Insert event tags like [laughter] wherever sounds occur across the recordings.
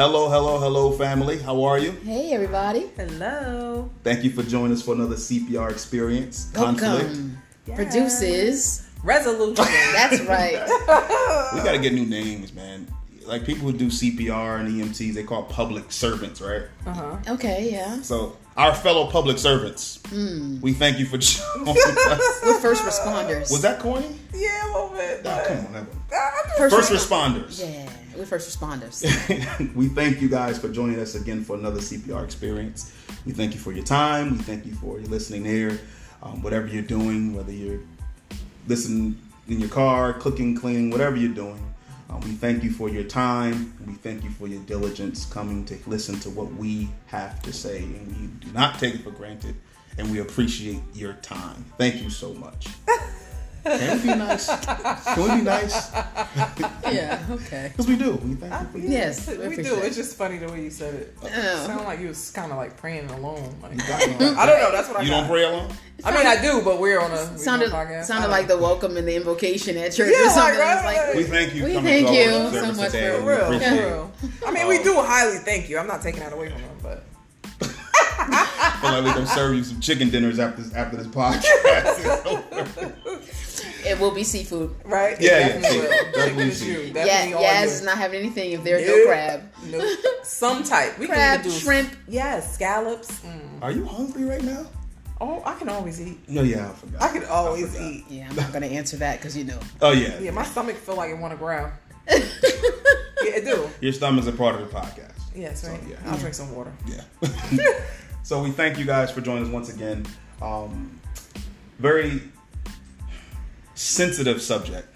Hello, hello, hello, family. How are you? Hey, everybody. Hello. Thank you for joining us for another CPR experience. Conflict. Welcome. Produces. Resolution. [laughs] That's right. We got to get new names, man. Like people who do CPR and EMTs, they call public servants, right? Uh huh. Okay, yeah. So, our fellow public servants, Hmm. we thank you for joining us. [laughs] We're first responders. Was that corny? Yeah, a little bit. Oh, come on, that one. I'm First responders. Yeah, we're first responders. [laughs] we thank you guys for joining us again for another CPR experience. We thank you for your time. We thank you for your listening here. Um, whatever you're doing, whether you're listening in your car, cooking, cleaning, whatever you're doing, um, we thank you for your time. We thank you for your diligence coming to listen to what we have to say. And we do not take it for granted. And we appreciate your time. Thank you so much. [laughs] Can we be nice? Can we be nice? [laughs] yeah, okay. Because we do. We thank you for Yes, we we do. appreciate It's just funny the way you said it. Oh. It Oh. sounded like you was kind of like praying alone. Like. I don't know. That's what I You got. don't pray alone? I mean, I do, but we're on a we Sounded, on podcast. sounded like the welcome and the invocation at church Yeah, or something. like, It's right, We thank you. We thank you so much today. for For We real, appreciate real. I mean, we do highly thank you. I'm not taking that away from them, but [laughs] I Feel like we gonna serve you some chicken dinners after this, after this podcast. [laughs] is over. It will be seafood. right? It Yeah, yeah, definitely see, will. definitely Chicken is see. you. Yeah, Definitely all Yaz you. not having anything if there's Nope. no crab. Nope. Some type. We Crab, can even do shrimp. Yes, scallops. Mm. Are you hungry right now? Oh, I can always eat. No, yeah, I forgot. I can always forgot. eat. Yeah, I'm not gonna answer that because you know. Oh yeah. Yeah, my stomach feel like it want to growl. [laughs] yeah, it do. Your stomach's a part of the podcast. Yes, right. yeah. I'll drink some water. Yeah. [laughs] so we thank you guys for joining us once again. Um, very sensitive subject.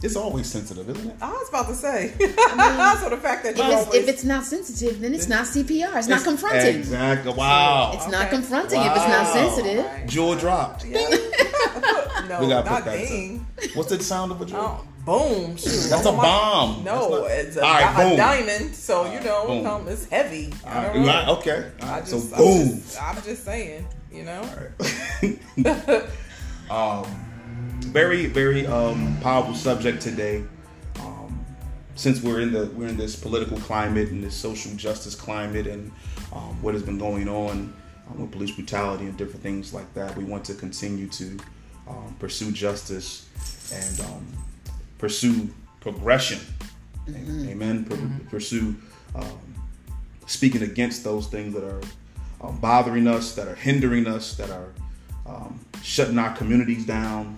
It's always sensitive, isn't it? I was about to say. [laughs] so [laughs] the fact that you If it's, always if it's not sensitive, then it's not CPR. It's not confronting. Exactly. Wow. It's not Okay. confronting if it's not sensitive. Right. Jewel dropped. Yeah. [laughs] no, We gotta put that. ding. What's the sound of a jewel? Oh, boom! Shoot. That's Oh a my- bomb. No, not- it's a, All right, di- a boom. diamond. So you know, boom. um, it's heavy. I don't know. right, okay. I right, just, so I'm boom. just- I'm just saying. You know. um, very, very um, powerful subject today. Um, since we're in the we're in this political climate and this social justice climate and um, what has been going on um, with police brutality and different things like that, we want to continue to um, pursue justice and um, pursue progression. Amen. Pur- Pursue um, speaking against those things that are um, bothering us, that are hindering us, that are um, shutting our communities down,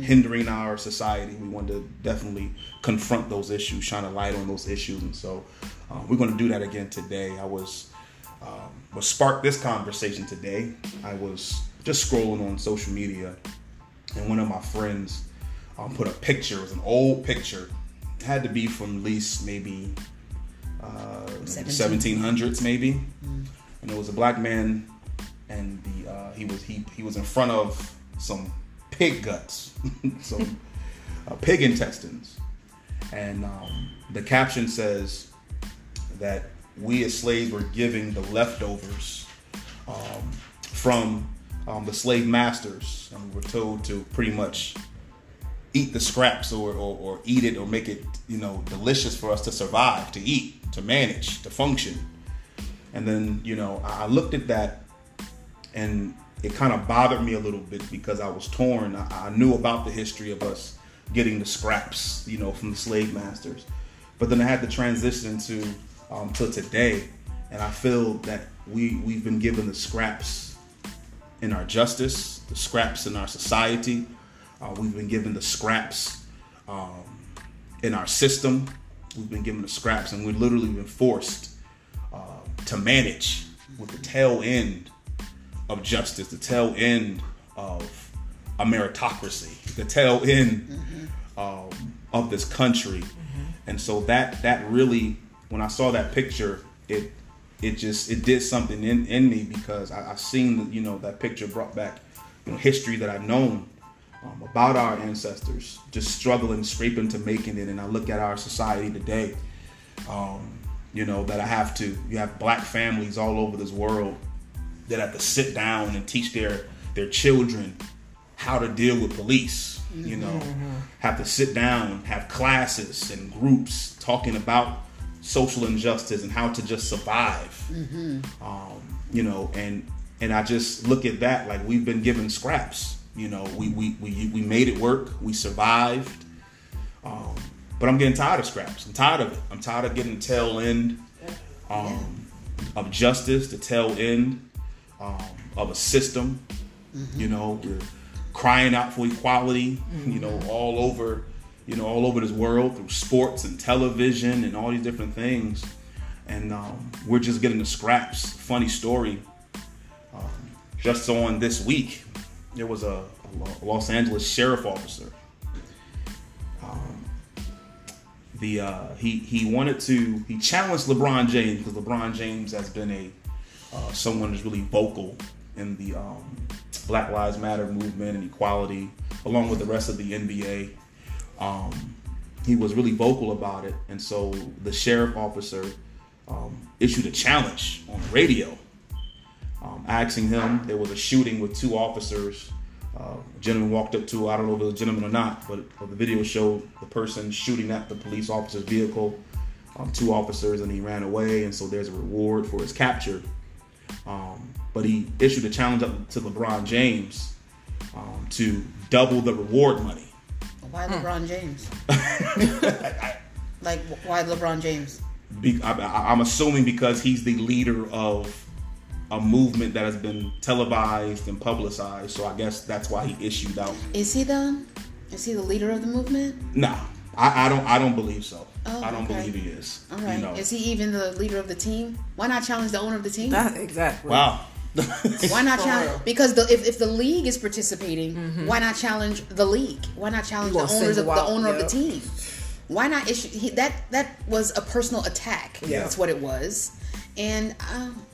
hindering our society. We want to definitely confront those issues, shine a light on those issues, and so uh, we're going to do that again today. I was um, what sparked this conversation today. I was just scrolling on social media, and one of my friends um, put a picture. It was an old picture. It had to be from at least maybe uh, maybe 1700s, maybe. And it was a black man, and the uh, he was he he was in front of some pig guts, [laughs] some uh, pig intestines, and um, the caption says that we as slaves were giving the leftovers um, from um, the slave masters, and we were told to pretty much eat the scraps or, or, or eat it or make it you know delicious for us to survive to eat to manage to function. And then you know i I looked at that and it kind of bothered me a little bit because i was torn. I, I knew about the history of us getting the scraps you know from the slave masters. But then i had to transition to um, to today and i feel that we we've been given the scraps in our justice the scraps in our society. Uh, we've been given the scraps um, in our system. We've been given the scraps, and we've literally been forced uh, to manage with the tail end of justice, the tail end of a meritocracy, the tail end um, of this country. And so that that really, when I saw that picture, it it just it did something in, in me because I, I seen that you know that picture brought back you know history that I've known um, about our ancestors just struggling, scraping to making it. And I look at our society today, um, you know, that I have to, you have black families all over this world that have to sit down and teach their, their children how to deal with police, you know, have to sit down, have classes and groups talking about social injustice and how to just survive. Um, you know, and and I just look at that like we've been given scraps. You know, we we we, we made it work. We survived. Um, but I'm getting tired of scraps. I'm tired of it. I'm tired of getting the tail end um, of justice, the tail end um, of a system. You know, we're crying out for equality. You know, all over, you know, all over this world through sports and television and all these different things, and um, we're just getting the scraps. Funny story. Um, just on this week, there was a, a Los Angeles sheriff officer the uh, he he wanted to he challenged LeBron James because LeBron James has been a uh, someone who's really vocal in the um, Black Lives Matter movement and equality, along with the rest of the NBA. Um, he was really vocal about it, and so the sheriff officer um, issued a challenge on the radio, um, asking him. There was a shooting with two officers. Uh, a gentleman walked up to, I don't know if it was a gentleman or not, but the video showed the person shooting at the police officer's vehicle, um, two officers, and he ran away. And so there's a reward for his capture. Um, but he issued a challenge up to LeBron James um, to double the reward money. Why LeBron James? [laughs] like, why LeBron James? Be, I, I- I'm assuming because he's the leader of a movement that has been televised and publicized. So I guess that's why he issued out. Is he the? Is he the leader of the movement? Nah, I, I don't. I don't believe so. Oh, I don't okay. believe he is. All right. You know. Is he even the leader of the team? Why not challenge the owner of the team? That exactly. Wow. [laughs] Why not challenge? Because the, if, if the league is participating, why not challenge the league? Why not challenge the owners of the out, owner of the team? Why not issue he, that? That was a personal attack. Yeah. That's what it was, and um,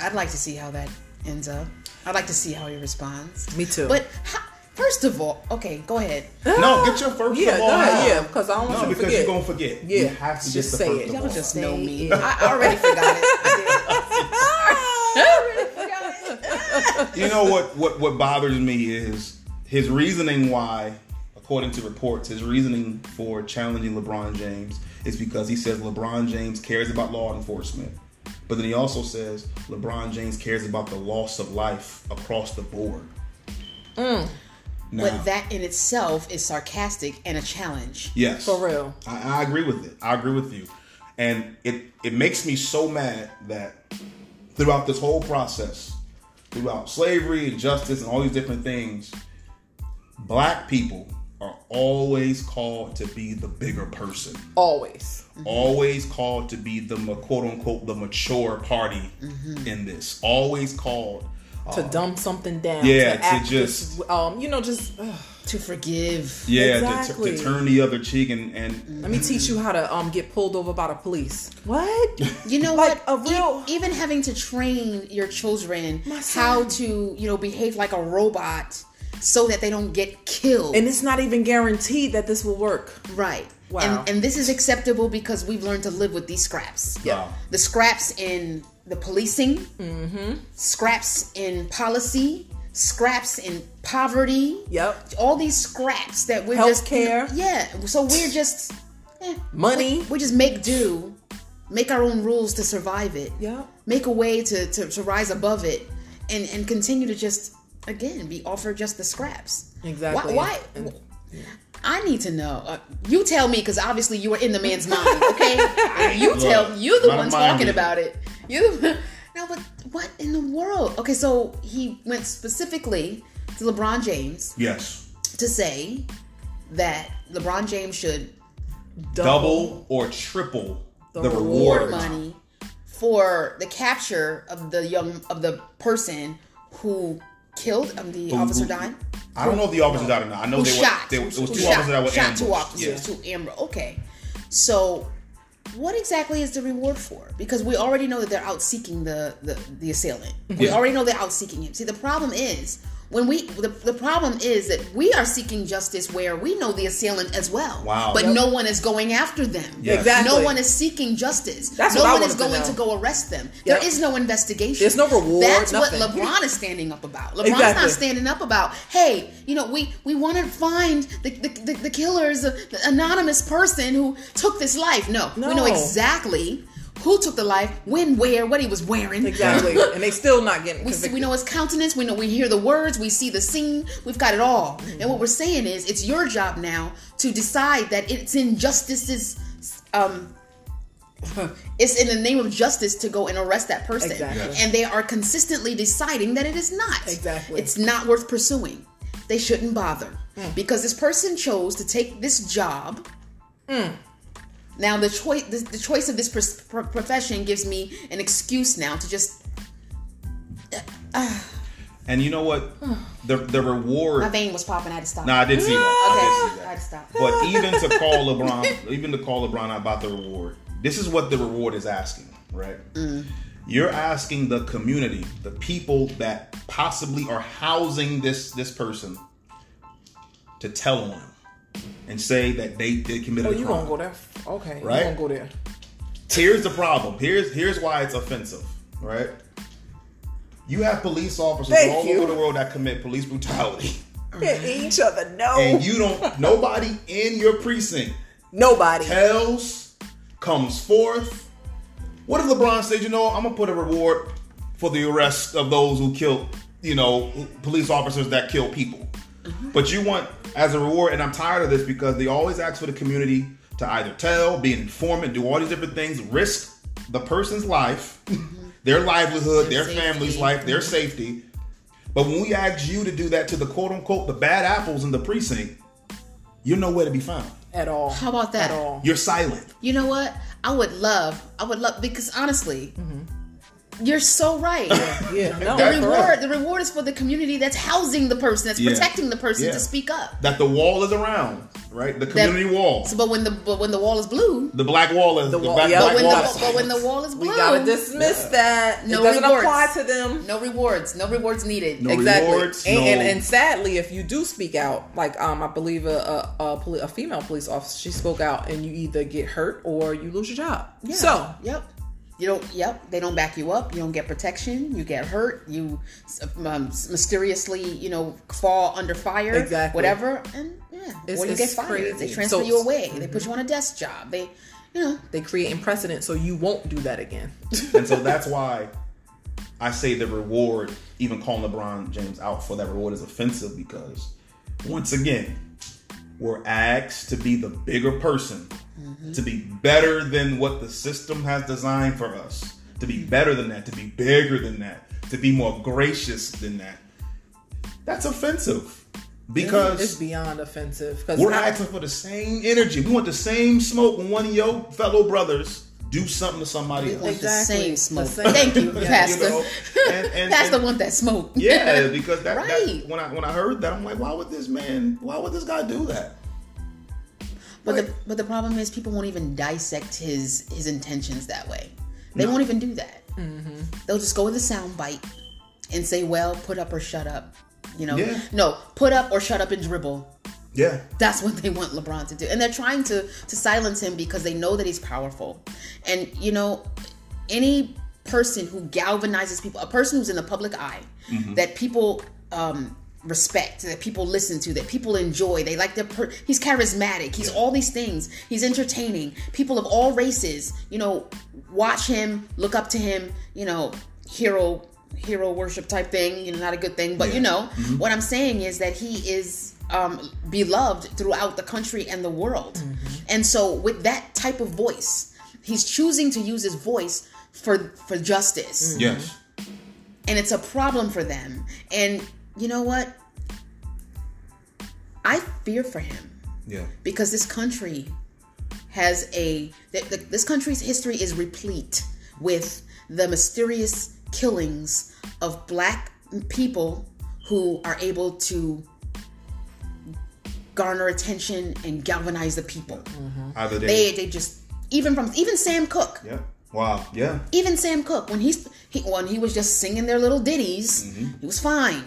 I'd like to see how that ends up. I'd like to see how he responds. Me too. But how, first of all, okay, go ahead. no, get your first Yeah, of all. go ahead, yeah, because I don't want No, you to forget. No, because you're gonna forget. Yeah, you have to just get the say first it. of Y'all all. Just know me. I already forgot it. [laughs] I. [laughs] I already forgot it. You know what? What what bothers me is his reasoning why, according to reports, his reasoning for challenging LeBron James is because he says LeBron James cares about law enforcement. But then he also says LeBron James cares about the loss of life across the board. Mm. Now, But that in itself is sarcastic and a challenge. yes, For real. I, I agree with it. I agree with you, and it it makes me so mad that throughout this whole process, throughout slavery and justice and all these different things, black people are always called to be the bigger person. Always. Mm-hmm. Always called to be the quote unquote the mature party mm-hmm. in this. Always called. To dump something down. Yeah, to, to just- this- um, you know, just ugh. To forgive. Yeah, to- Exactly. to, to turn the other cheek and, and let me teach you how to um get pulled over by the police. What? [laughs] You know Like what? a real- E- even having to train your children how to, you know, behave like a robot so that they don't get killed. and it's not even guaranteed that this will work. right. Wow. And, and this is acceptable because we've learned to live with these scraps. Wow. The scraps in the policing, Mm-hmm. scraps in policy, scraps in poverty. Yep. All these scraps that we're just care. Yeah. So we're just eh, Money. we just make do, make our own rules to survive it. Yep. Make a way to, to, to rise above it and, and continue to just, again, be offered just the scraps. Exactly. Why? why And- I need to know. Uh, you tell me because obviously you were in the man's mind, okay? [laughs] you tell. You're the not one talking reader. about it. You [laughs] now, but what in the world? Okay, so he went specifically to LeBron James yes, to say that LeBron James should double or triple the, The reward, reward money for the capture of the young of the person who killed um, the Who- officer died. I don't know if the officers died or not. I know they shot? were. They, it was two shot, officers that were shot two ambushed. officers, Yeah. two Amber. Okay, so what exactly is the reward for? Because we already know that they're out seeking the the, the assailant. We already know they're out seeking him. See, the problem is when we the, the problem is that we are seeking justice where we know the assailant as well. Wow. But Yep. no one is going after them. Yes. Exactly. No one is seeking justice. That's no what I one is wanted to going to, go arrest them. Yep. There is no investigation. There's no reward, That's nothing. what LeBron is standing up about. LeBron's Exactly. not standing up about, hey, you know, we we want to find the the, the, the killers, the anonymous person who took this life. No, we know exactly who took the life, when, where, what he was wearing. Exactly. [laughs] and they still not getting We, see, we know his countenance. We know we hear the words. We see the scene. We've got it all. And what we're saying is, it's your job now to decide that it's in justice's. Um, [laughs] it's in the name of justice to go and arrest that person. Exactly. And they are consistently deciding that it is not. Exactly. It's not worth pursuing. They shouldn't bother Hmm. because this person chose to take this job. Hmm. Now the choice, the, the choice of this pros- pro- profession gives me an excuse now to just uh, uh. And you know what? The the reward. My reward. vein was popping. I had to stop. No, I did see that. I did see I that. had to stop. But even to call LeBron, even to call LeBron out about the reward, this is what the reward is asking, right? Mm. You're asking the community, the people that possibly are housing this this person, to tell on him and say that they they committed oh, a you crime. gonna go there? Okay. Right? Gonna go there? Here's the problem. Here's here's why it's offensive, right? You have police officers Thank all you. over the world that commit police brutality, [laughs] Get each other. No. and you don't. Nobody in your precinct Nobody. tells, comes forth. What if LeBron said, you know, I'm gonna put a reward for the arrest of those who killed, you know, police officers that kill people. Mm-hmm. But you want as a reward, and I'm tired of this because they always ask for the community to either tell, be an informant, do all these different things, risk the person's life, their livelihood, their Their family's safety. life, their safety. But when we ask you to do that to the quote unquote the bad apples in the precinct, you're nowhere to be found. At all. How about that? At all. You're silent. You know what? I would love. I would love because honestly, Mm-hmm. You're so right. Yeah. [laughs] No. The reward, correct. the reward is for the community that's housing the person, that's Yeah. protecting the person Yeah. to speak up. That the wall is around, right? The community wall. So, but when the but when the wall is blue, The black wall is The the, black, yeah, black when wall. the, is but when the wall is blue, we gotta dismiss that. No it doesn't rewards. apply to them. no rewards, no rewards needed. No exactly. rewards, and, no- and and sadly, if you do speak out, like um, I believe a a, a, poli- a female police officer, she spoke out, and you either get hurt or you lose your job. Yeah. So yep. You don't. Yep. They don't back you up. You don't get protection. You get hurt. You um, mysteriously, you know, fall under fire. Exactly. Whatever. And yeah. It's- or you get fired. crazy. They transfer So- you away. They put you on a desk job. They, you know. they creating precedent, so you won't do that again. [laughs] and so that's why I say the reward, even calling LeBron James out for that reward is offensive because once again, we're asked to be the bigger person, to be better than what the system has designed for us, to be better than that, to be bigger than that, to be more gracious than that. That's offensive because it's beyond offensive because we're asking for the same energy. We want the same smoke when one of your fellow brothers do something to somebody else. want Exactly. the same The smoke. same- Thank you, [laughs] Yeah, Pastor. you know, and- and- Pastor and- want that smoke. Yeah, because that, that- Right. when I when I heard that, I'm like, why would this man? Why would this guy do that? But the but the problem is people won't even dissect his his intentions that way. They won't even do that. Mm-hmm. They'll just go with the sound bite and say, "Well, put up or shut up." You know, Yeah. no, put up or shut up and dribble. Yeah, That's what they want LeBron to do, and they're trying to to silence him because they know that he's powerful. And you know, any person who galvanizes people, a person who's in the public eye, that people um, respect, that people listen to, that people enjoy. They like the per- he's charismatic. He's all these things. He's entertaining. People of all races, you know, watch him, look up to him. You know, hero hero worship type thing. You know, not a good thing, but you know mm-hmm. what I'm saying is that he is um, beloved throughout the country and the world. Mm-hmm. And so, with that type of voice, he's choosing to use his voice for for justice mm-hmm. yes, and it's a problem for them. And you know what? I fear for him yeah, because this country has a th- th- this country's history is replete with the mysterious killings of black people who are able to garner attention and galvanize the people. either they, They they just even from even Sam Cooke yeah, wow, yeah, even Sam Cooke, when he's he, when he was just singing their little ditties, Mm-hmm. he was fine.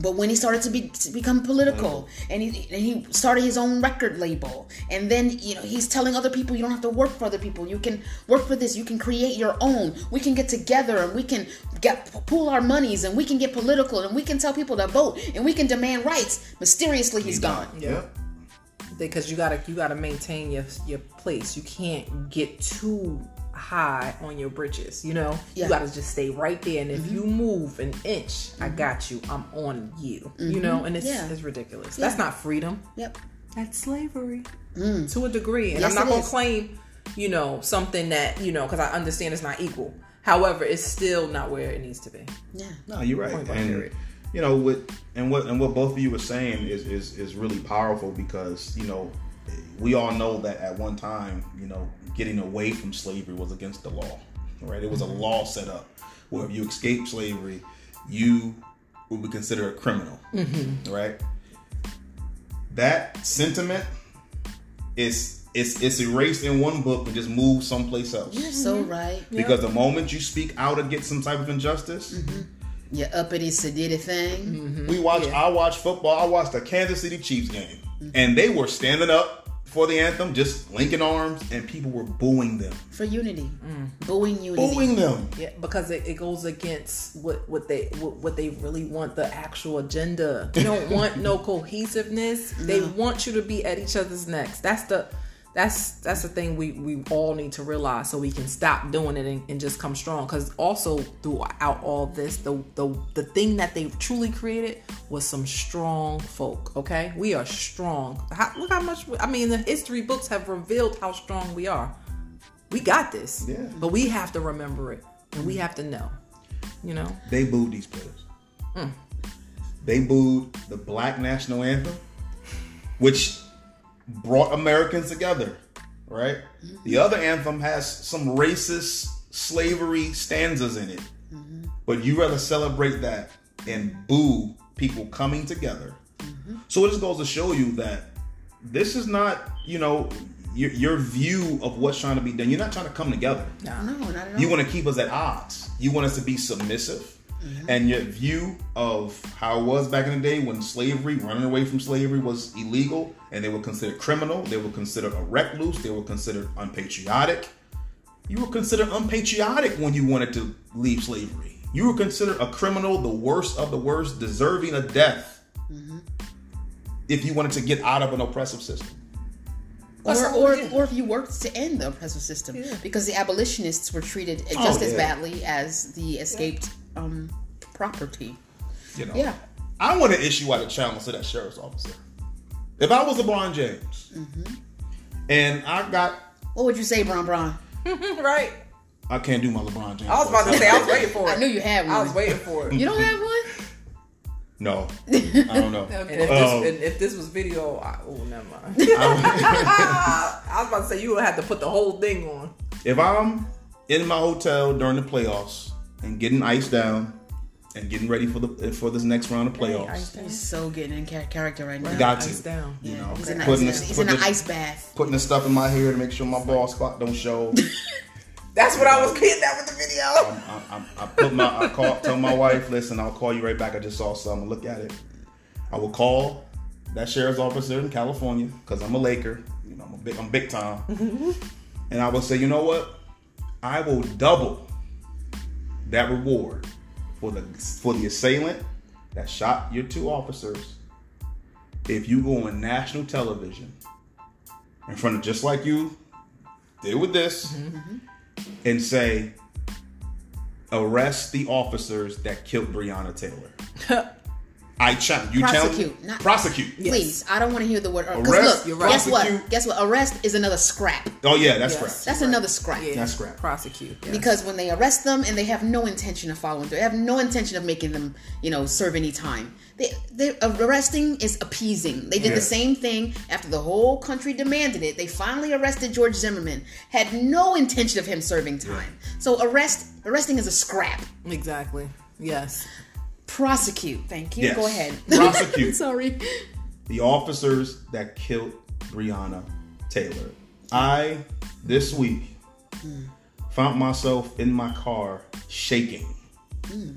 But when he started to be to become political, mm-hmm. and he and he started his own record label, and then you know he's telling other people you don't have to work for other people. You can work for this. You can create your own. We can get together and we can get pool our monies and we can get political and we can tell people to vote and we can demand rights. Mysteriously, he's gone. Yeah. Because you gotta you gotta maintain your your place. You can't get too high on your britches. You know, Yeah. you gotta just stay right there. And if mm-hmm. you move an inch, I mm-hmm. got you. I'm on you. You mm-hmm. know, and it's Yeah. it's ridiculous. Yeah. That's not freedom. Yep. That's slavery mm. to a degree. And Yes, I'm not gonna is. claim, you know, something that you know because I understand it's not equal. However, it's still not where it needs to be. Yeah. No, you're right. Point blank And you know what and what and what both of you were saying is is is really powerful because you know we all know that at one time you know getting away from slavery was against the law, right? It was a mm-hmm. law set up where if you escaped slavery, you would be considered a criminal, mm-hmm. right? That sentiment is it's it's erased in one book and just moved someplace else. You're so mm-hmm. right. Because the moment you speak out against some type of injustice, Your uppity sedity thing. we watch. I watch football. I watched the Kansas City Chiefs game, and they were standing up for the anthem, just linking arms, and people were booing them, for unity, mm. booing unity. booing them. Yeah, because it, it goes against what what they what, what they really want the actual agenda. They don't [laughs] want no cohesiveness. They want you to be at each other's necks. That's the that's that's the thing we we all need to realize so we can stop doing it and, and just come strong. Because also throughout all this, the the the thing that they truly created was some strong folk. Okay, we are strong. How, look how much I mean the history books have revealed how strong we are. We got this. Yeah. But we have to remember it and we have to know. You know? They booed these players. Mm. They booed the Black National Anthem, which brought Americans together. Right. The mm-hmm. other anthem has some racist slavery stanzas in it, mm-hmm. but you rather celebrate that and boo people coming together. Mm-hmm. So it just goes to show you that this is not, you know, your, your view of what's trying to be done. You're not trying to come together. No, not at all. You want to keep us at odds. You want us to be submissive. Mm-hmm. And your view of how it was back in the day when slavery, running away from slavery, was illegal and they were considered criminal, they were considered a recluse, they were considered unpatriotic. You were considered unpatriotic when you wanted to leave slavery. You were considered a criminal, the worst of the worst, deserving of death. Mm-hmm. If you wanted to get out of an oppressive system. Or, or, or if you worked to end the oppressive system, because the abolitionists were treated Oh, just as badly as the escaped um, property. You know, Yeah. I want to issue out a challenge to that sheriff's officer. If I was a LeBron James and I got, What would you say, Bron Bron? [laughs] right. I can't do my LeBron James. I was about to say I was waiting for [laughs] it. I knew you had one. I was waiting for it. You don't have one? No, I don't know. [laughs] And if, Oh. this, and if this was video, I, oh never mind. I was about to say you would have to put the whole thing on. if I'm in my hotel during the playoffs and getting iced down and getting ready for the for this next round of playoffs, He's so getting in character right now. got to, Ice down. you know, He's in, putting he's this, in, he's putting in an ice bath. putting the stuff in my hair to make sure my ball spot don't show. [laughs] That's what I was getting at with the video. I, I, I put my I call tell my wife, listen, I'll call you right back. I just saw something. Look at it. I will call that sheriff's officer in California because I'm a Laker. You know, I'm a big I'm big time. [laughs] and I will say, you know what? I will double that reward for the for the assailant that shot your two officers if you go on national television in front of just like you did with this mm-hmm. and say arrest the officers that killed Breonna Taylor. [laughs] I challenge you. Prosecute, challenge not- prosecute. Please, I don't want to hear the word. Because Arrest, look, you're right. guess what? Guess what? Arrest is another scrap. Oh yeah, that's Yes. correct. That's another scrap. Yeah. That's correct. Prosecute. yes. Because when they arrest them and they have no intention of following through, they have no intention of making them, you know, serve any time. They, they arresting is appeasing. They did Yeah. the same thing after the whole country demanded it. They finally arrested George Zimmerman. Had no intention of him serving time. So arrest arresting is a scrap. exactly. Yes. Prosecute. Thank you. Yes. Go ahead. [laughs] Prosecute. Sorry. the officers that killed Breonna Taylor. I this week hmm. found myself in my car shaking, hmm.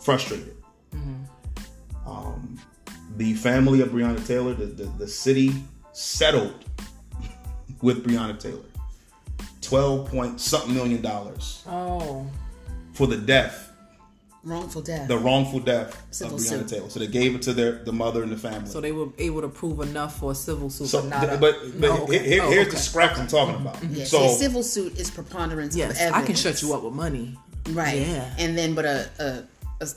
frustrated. Hmm. Um, the family of Breonna Taylor, the, the, the city settled [laughs] with Breonna Taylor. 12 point something million dollars Oh. for the death, Wrongful death. the wrongful death Civil of Breonna suit. Taylor. So they gave it to their the mother and the family. So they were able to prove enough for a civil suit, So, but not a, but, but No, okay. here- Oh, here's okay. the scraps I'm talking about. Mm-hmm. yeah, So see, a civil suit is preponderance of Yes, evidence. I can shut you up with money. Right. Yeah. And then, but a, a, a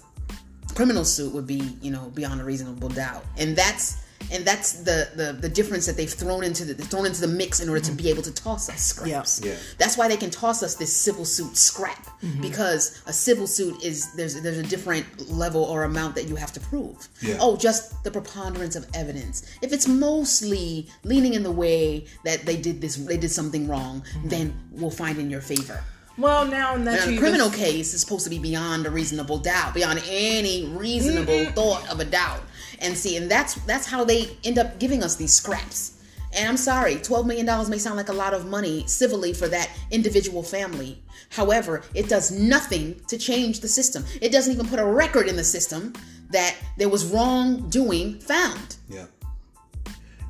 criminal suit would be, you know, beyond a reasonable doubt. And that's and that's the the, the difference that they've thrown into the thrown into the mix in order to be mm-hmm. able to toss us scraps. Yeah. That's why they can toss us this civil suit scrap mm-hmm. because a civil suit is there's there's a different level or amount that you have to prove. Yeah. Oh, just the preponderance of evidence. If it's mostly leaning in the way that they did this, they did something wrong, mm-hmm. then we'll find in your favor. Well, now in that you a criminal even- case is supposed to be beyond a reasonable doubt, beyond any reasonable thought of a doubt. And see, and that's that's how they end up giving us these scraps. And I'm sorry, twelve million dollars may sound like a lot of money civilly for that individual family. However, it does nothing to change the system. It doesn't even put a record in the system that there was wrongdoing found. yeah,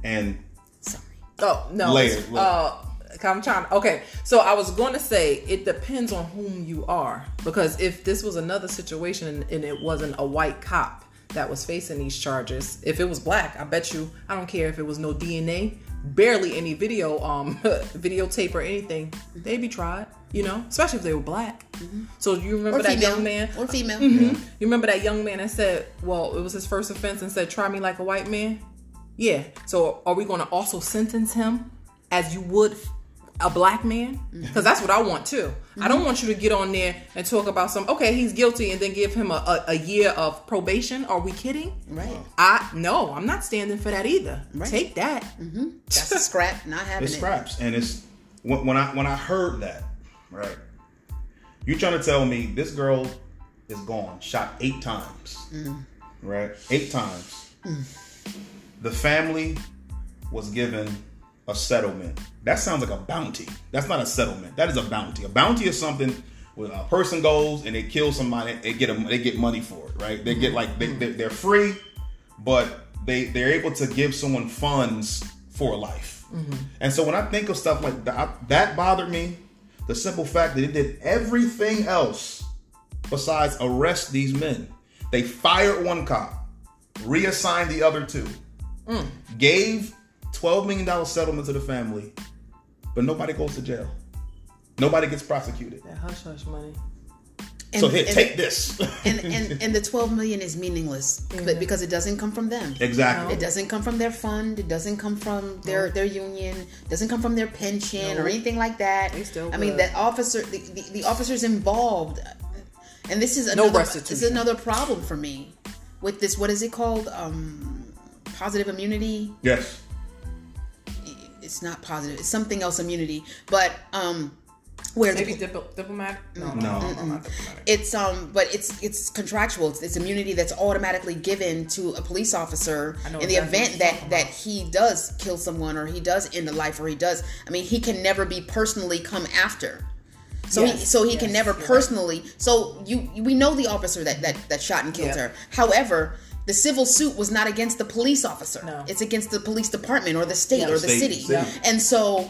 and Sorry. Oh no. Later, it's- Uh, I'm trying. Okay, so I was going to say it depends on whom you are because if this was another situation and it wasn't a white cop that was facing these charges, if it was black, I bet you I don't care if it was no DNA, barely any video, um, [laughs] videotape or anything, they'd be tried. You know, especially if they were black. So you remember Or that female. young man? Or female. You remember that young man that said, well, it was his first offense and said, try me like a white man? Yeah. So are we going to also sentence him as you would a black man? Because that's what I want too. I don't want you to get on there and talk about some, okay, he's guilty and then give him a, a, a year of probation. Are we kidding? Right. I No, I'm not standing for that either. Right. Take that. Mm-hmm. That's a scrap, not having it's it. scraps, and it's when, when I when I heard that, right? You trying to tell me this girl is gone, shot eight times, mm. right? Eight times. Mm. The family was given a settlement. That sounds like a bounty. That's not a settlement. That is a bounty. A bounty is something where a person goes and they kill somebody, they get a, they get money for it, right? They get like they, they they're free, but they they're able to give someone funds for life. Mm-hmm. And so when I think of stuff like that, that bothered me. The simple fact that it did everything else besides arrest these men. They fired one cop, reassigned the other two, mm. gave $12 million settlement to the family, but nobody goes to jail. Nobody gets prosecuted. That hush hush money. And- so here, and- take this. [laughs] and, and and the 12 million is meaningless but because it doesn't come from them exactly. it doesn't come from their fund it doesn't come from their their union it doesn't come from their pension or anything like that They still i mean good. that officer the, the, the officers involved and this is No another restitution. this is another problem for me with this what is it called um positive immunity Yes. It's not positive it's something else immunity but um where the- Maybe dipl- diplomatic? No, No. no, no, not diplomatic. it's um but it's it's contractual it's, it's immunity that's automatically given to a police officer in the event that that he does kill someone or he does end a life or he does i mean he can never be personally come after so he so he yes, can never you're right. personally so you we know the officer that that that shot and killed Yeah. her however the civil suit was not against the police officer No. it's against the police department or the state Yeah. or the State- city city. Yeah. and so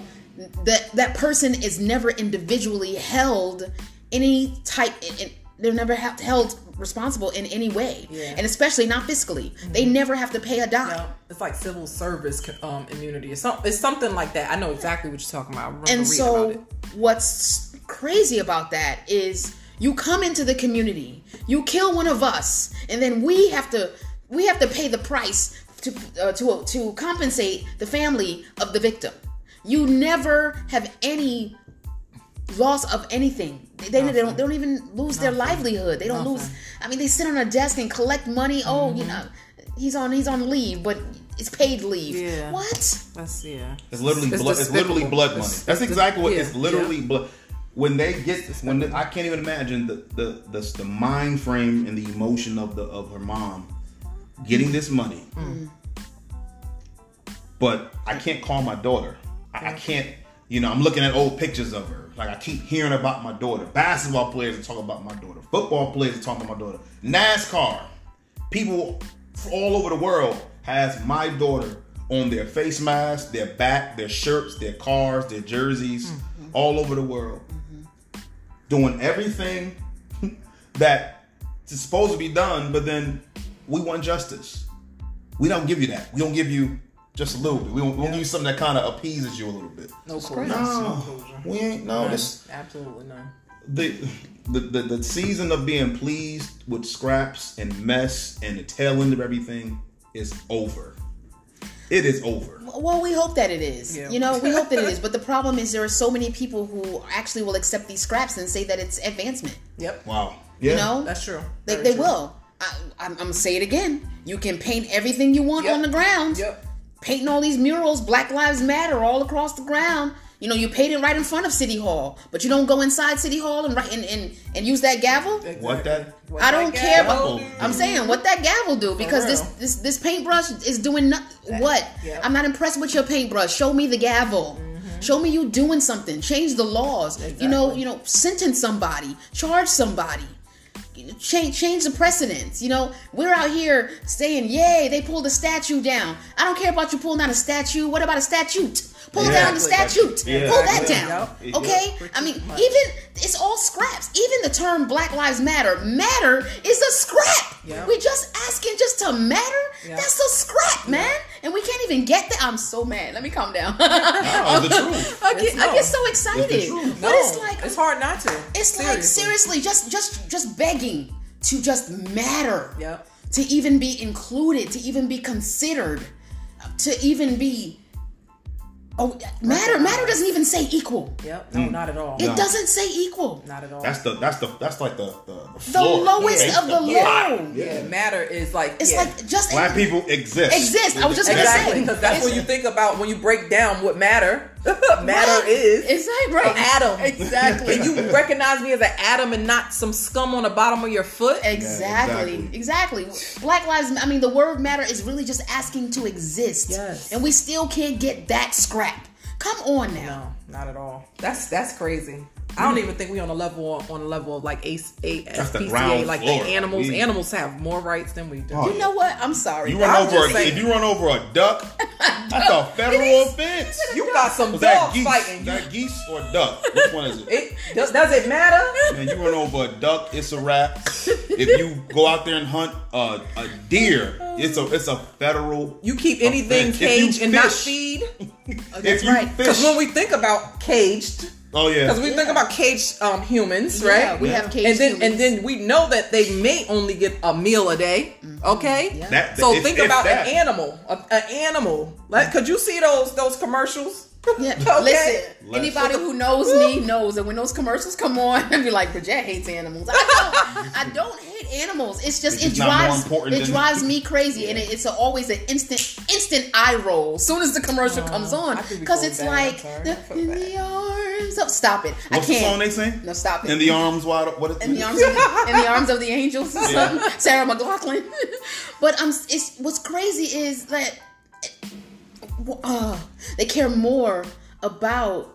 that that person is never individually held any type in, they're never ha- held responsible in any way Yeah. and especially not fiscally they never have to pay a dime No, it's like civil service um, immunity. It's, some, it's something like that. I know exactly what you're talking about. I remember and reading so about it. what's crazy about that is you come into the community you kill one of us and then we have to we have to pay the price to uh, to to compensate the family of the victim you never have any loss of anything they, they, they don't they don't even lose their livelihood they don't lose i mean they sit on a desk and collect money oh you know he's on he's on leave but it's paid leave Yeah. what That's yeah. It's literally It's blood. It's literally blood money. That's exactly what yeah, it's literally yeah. blood. When they get this when the, I can't even imagine the, the the the mind frame and the emotion of the of her mom getting this money, Mm. but I can't call my daughter. I, I can't. You know, I'm looking at old pictures of her. Like I keep hearing about my daughter. Basketball players are talking about my daughter. Football players are talking about my daughter. NASCAR people all over the world has my daughter on their face masks, their back, their shirts, their cars, their jerseys, all over the world, doing everything that is supposed to be done. But then we want justice. We don't give you that. We don't give you just a little bit. We don't, we don't give you something that kind of appeases you a little bit. No closure. No, No we ain't. No, this Absolutely none. the, the the the season of being pleased with scraps and mess and the tail end of everything is over. It is over. Well, we hope that it is. Yeah. You know, we hope that it is. [laughs] But the problem is there are so many people who actually will accept these scraps and say that it's advancement. Yep. Wow. Yeah. You know, That's true. they, Very they true. will. I, I'm, I'm gonna say it again. You can paint everything you want Yep. on the ground. Yep. Painting all these murals, Black Lives Matter, all across the ground. You know, you paint it right in front of City Hall, but you don't go inside City Hall and write and, and, and use that gavel. What that? What I don't that care about. do. I'm saying what that gavel do because this this this paintbrush is doing nothing. What? yeah. I'm not impressed with your paintbrush. Show me the gavel. Mm-hmm. Show me you doing something. Change the laws. You know. You know. Sentence somebody. Charge somebody. Change change the precedents. You know. We're out here saying, "Yay!" They pulled a statue down. I don't care about you pulling down a statue. What about a statute? Pull down the Exactly. statute. Yeah. Pull that Exactly. down. Okay. I mean, even it's all scraps. Even the term Black Lives Matter, matter is a scrap. Yeah. We just asking just to matter. Yeah. That's a scrap, man. And we can't even get that. I'm so mad. Let me calm down. No, the [laughs] truth. I, get, It's I get so excited. It's the truth. But No, it's like it's hard not to. it's like seriously, just just just begging to just matter. Yep. To even be included, to even be considered, to even be Oh, matter matter doesn't even say equal. Yep. No, mm. not at all. It No. doesn't say equal. Not at all. That's the that's the that's like the the, The floor. lowest base of the low. yeah. Matter is like It's yeah. like just Black people exist. Exist. I was just gonna Exactly, say. because that's what you think about when you break down what matter [laughs] matter Right. is. It's like right. An atom. Exactly. and you recognize me as an atom and not some scum on the bottom of your foot. Exactly. Yeah, exactly. Black lives. I mean, the word matter is really just asking to exist. Yes. And we still can't get that scrap. Come on now. No, not at all. That's that's crazy. I don't even think we on a level on a level of like A A That's the like floor. the animals. We- Animals have more rights than we do. Oh, You know what? I'm sorry. You run I'm over a, saying- if you run over a duck, [laughs] that's a federal offense. You got some Was that dogs geese? fighting. That geese or duck? Which one is it? It does, does it matter? Man, you run over a duck, it's a wrap. If you go out there and hunt a, a deer, it's a it's a federal. You keep anything Offense. Caged and not fish- feed. [laughs] Oh, if you right. Because when we think about caged, oh yeah, because we think about caged um, humans, Yeah, right? we Yeah. have caged and then humans. and then we know that they may only get a meal a day. Okay, Yeah. That- so if- think if about that. an animal, a- an animal. Like, could you see those those commercials? Yeah, [laughs] Okay. listen. Let's- Anybody who knows me knows that when those commercials come on, [laughs] I'd be like, Bridget hates animals. I don't. I don't hate animals. It's just It's it just not more drives it drives me [laughs] crazy, and it, it's a, always an instant instant eye roll as soon as the commercial comes on I could be because it's bad. like the, in bad. the arms of stop it. what's I the song they sing? No, stop it. In the arms wide. What is in the arms of [laughs] in the arms of the angels or Yeah. Sarah McLachlan. but um, it's what's crazy is that uh, they care more about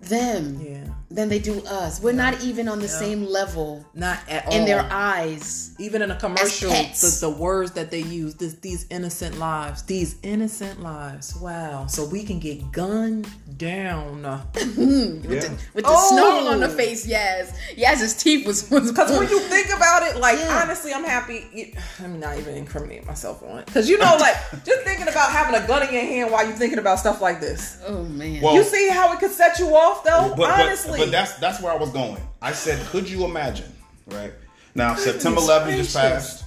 them Yeah, than they do us. We're not even on the same level not at all. in their eyes. even in a commercial, the, the words that they use, this, these innocent lives, these innocent lives. Wow. So we can get gunned down. [laughs] With Yeah. the, with the Oh. snarl on the face, yes. Yes, his teeth was. was [laughs] Because when you think about it, like Yeah. honestly, I'm happy. I'm not even incriminating myself on it. Because you know, like [laughs] just thinking about having a gun in your hand while you're thinking about stuff like this. oh man. Well, You see how it could set you off, though. but, but, honestly, but that's that's where I was going. I said, could you imagine? Right now, September 11th just passed.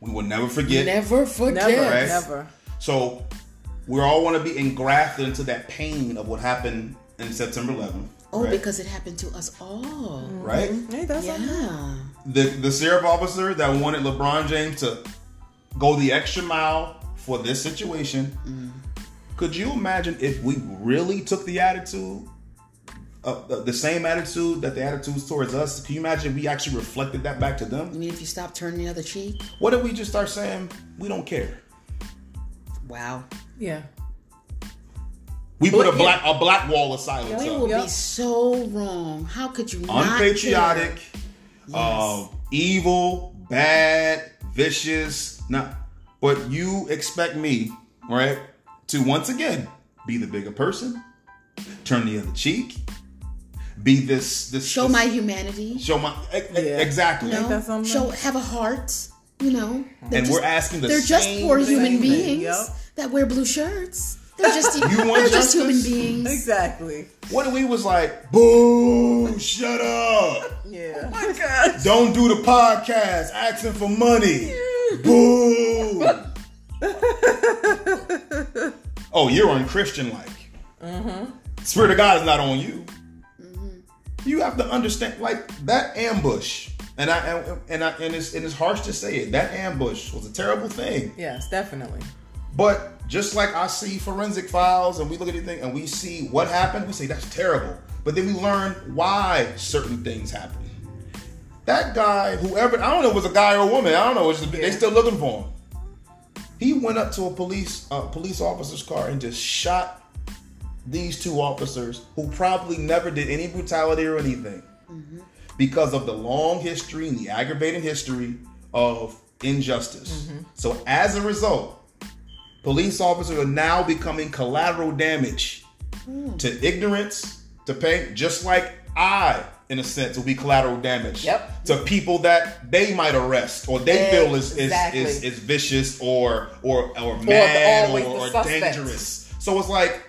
We will never forget. never forget. never, Right? never. So we all want to be engrafted into that pain of what happened in September 11th. Oh, right? because it happened to us all. right mm-hmm. Hey, that's Yeah. the the sheriff officer that wanted LeBron James to go the extra mile for this situation. Mm. Could you imagine if we really took the attitude, uh, the same attitude that the attitudes towards us? Can you imagine we actually reflected that back to I them? mean, if you stop turning the other cheek. What if we just start saying we don't care? Wow. yeah. We put a black a black wall of silence We up. will Yep. be so wrong. How could you unpatriotic, care? uh, evil, bad, vicious, not. But you expect me, right, to once again be the bigger person, turn the other cheek, be this this Show this- my humanity. show my e- Yeah. exactly. You know, show have a heart. You know, They're And just- we're asking the They're just same poor thing. human thing, beings yep. that wear blue shirts. They're just [laughs] You they're just human beings. Exactly. What if we was like, boo, shut up. Yeah. Oh my God. Don't do the podcast asking for money. [laughs] Boo. oh, you're unchristian like. Spirit of God is not on you. You have to understand, like that ambush, and I and, and I and it's and it's harsh to say it. That ambush was a terrible thing. Yes, definitely. But just like I see forensic files and we look at anything and we see what happened, we say that's terrible. But then we learn why certain things happen. That guy, whoever, I don't know if it was a guy or a woman, I don't know, they Yeah. still looking for him. He went up to a police uh, police officer's car and just shot these two officers who probably never did any brutality or anything because of the long history and the aggravating history of injustice. So as a result, police officers are now becoming collateral damage to ignorance, to pain, just like I, in a sense, will be collateral damage Yep. to people that they might arrest or they feel is, is, is, is vicious or or or mad or, the or dangerous. So it's like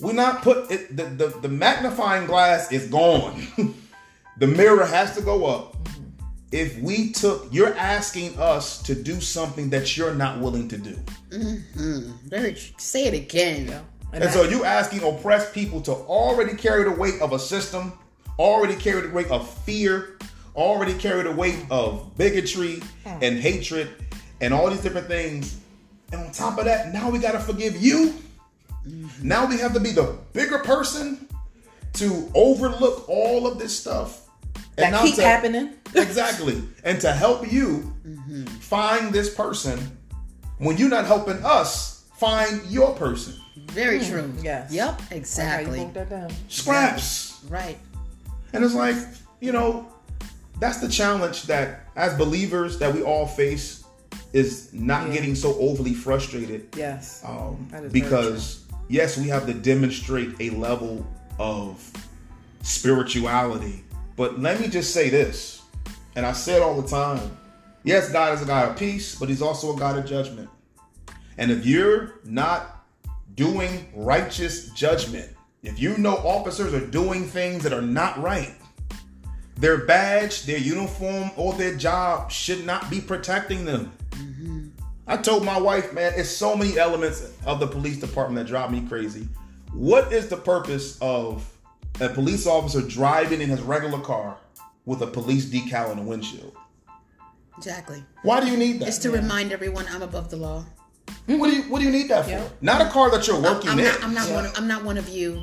we're not put it, the, the the magnifying glass is gone. [laughs] the mirror has to go up. If we took, you're asking us to do something that you're not willing to do. Mm-hmm. Very tr- say it again. And, And that- so you asking oppressed people to already carry the weight of a system, already carry the weight of fear, already carry the weight of bigotry and hatred and all these different things. And on top of that, now we gotta forgive you. Mm-hmm. Now we have to be the bigger person to overlook all of this stuff. that now keep to- happening. [laughs] Exactly. And to help you mm-hmm. find this person when you're not helping us find your person. Very mm, true. yes. Yep. Like how Exactly. broke that down. Scraps. Right. And it's like, you know, that's the challenge that as believers that we all face is not Yeah. getting so overly frustrated. Yes. Um, That is very because yes, we have to demonstrate a level of spirituality. But let me just say this, and I say it all the time. Yes, God is a God of peace, but He's also a God of judgment. And if you're not doing righteous judgment, if you know officers are doing things that are not right, their badge, their uniform, or their job should not be protecting them. I told my wife, man, it's so many elements of the police department that drive me crazy. What is the purpose of a police officer driving in his regular car with a police decal in the windshield? Exactly. Why do you need that? It's to remind everyone I'm above the law. what do you What do you need that for? Yeah. Not a car that you're working I'm in. not. I'm not Yeah. one. Of, I'm not one of you.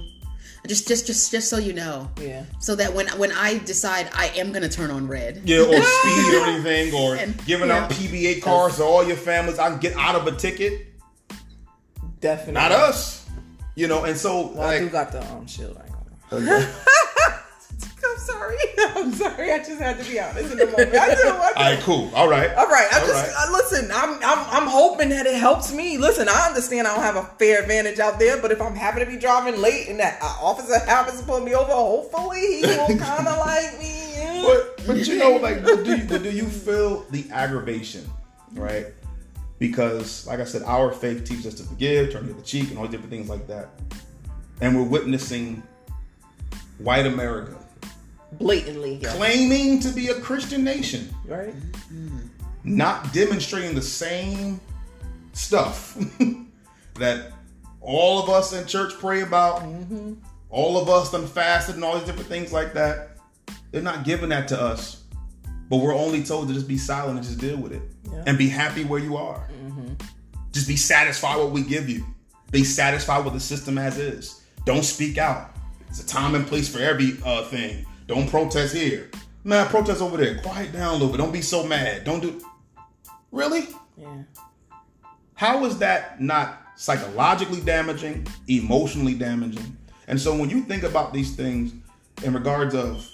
Just, just, just, just so you know. Yeah. So that when when I decide I am gonna turn on red. yeah, or [laughs] speed or anything, or And- giving out. PBA cars to all your families. I can get out of a ticket. Definitely. Not us. You know, and so Well, I do got the um shield. I [laughs] [laughs] I'm sorry. I just had to be honest in the moment. I do. I do. all right, cool, all right, All right, I All just right. uh, listen. I'm, I'm I'm hoping that it helps me. Listen, I understand I don't have a fair advantage out there, but if I'm happy to be driving late and that uh, officer happens to pull me over, hopefully he will [laughs] kind of like me. yeah. But but you know, like, but do you, but do you feel the aggravation, right? Because, like I said, our faith teaches us to forgive, turn the other cheek, and all different things like that. And we're witnessing white America Blatantly, yeah. claiming to be a Christian nation, right? not demonstrating the same stuff [laughs] that all of us in church pray about, all of us done fasted and all these different things like that. They're not giving that to us, but we're only told to just be silent and just deal with it Yeah. and be happy where you are. Just be satisfied with what we give you. Be satisfied with the system as is. Don't speak out. It's a time and place for every uh, thing. Don't protest here. Man, protest over there. Quiet down a little bit. Don't be so mad. Don't do. Really? Yeah. How is that not psychologically damaging, emotionally damaging? And so when you think about these things in regards of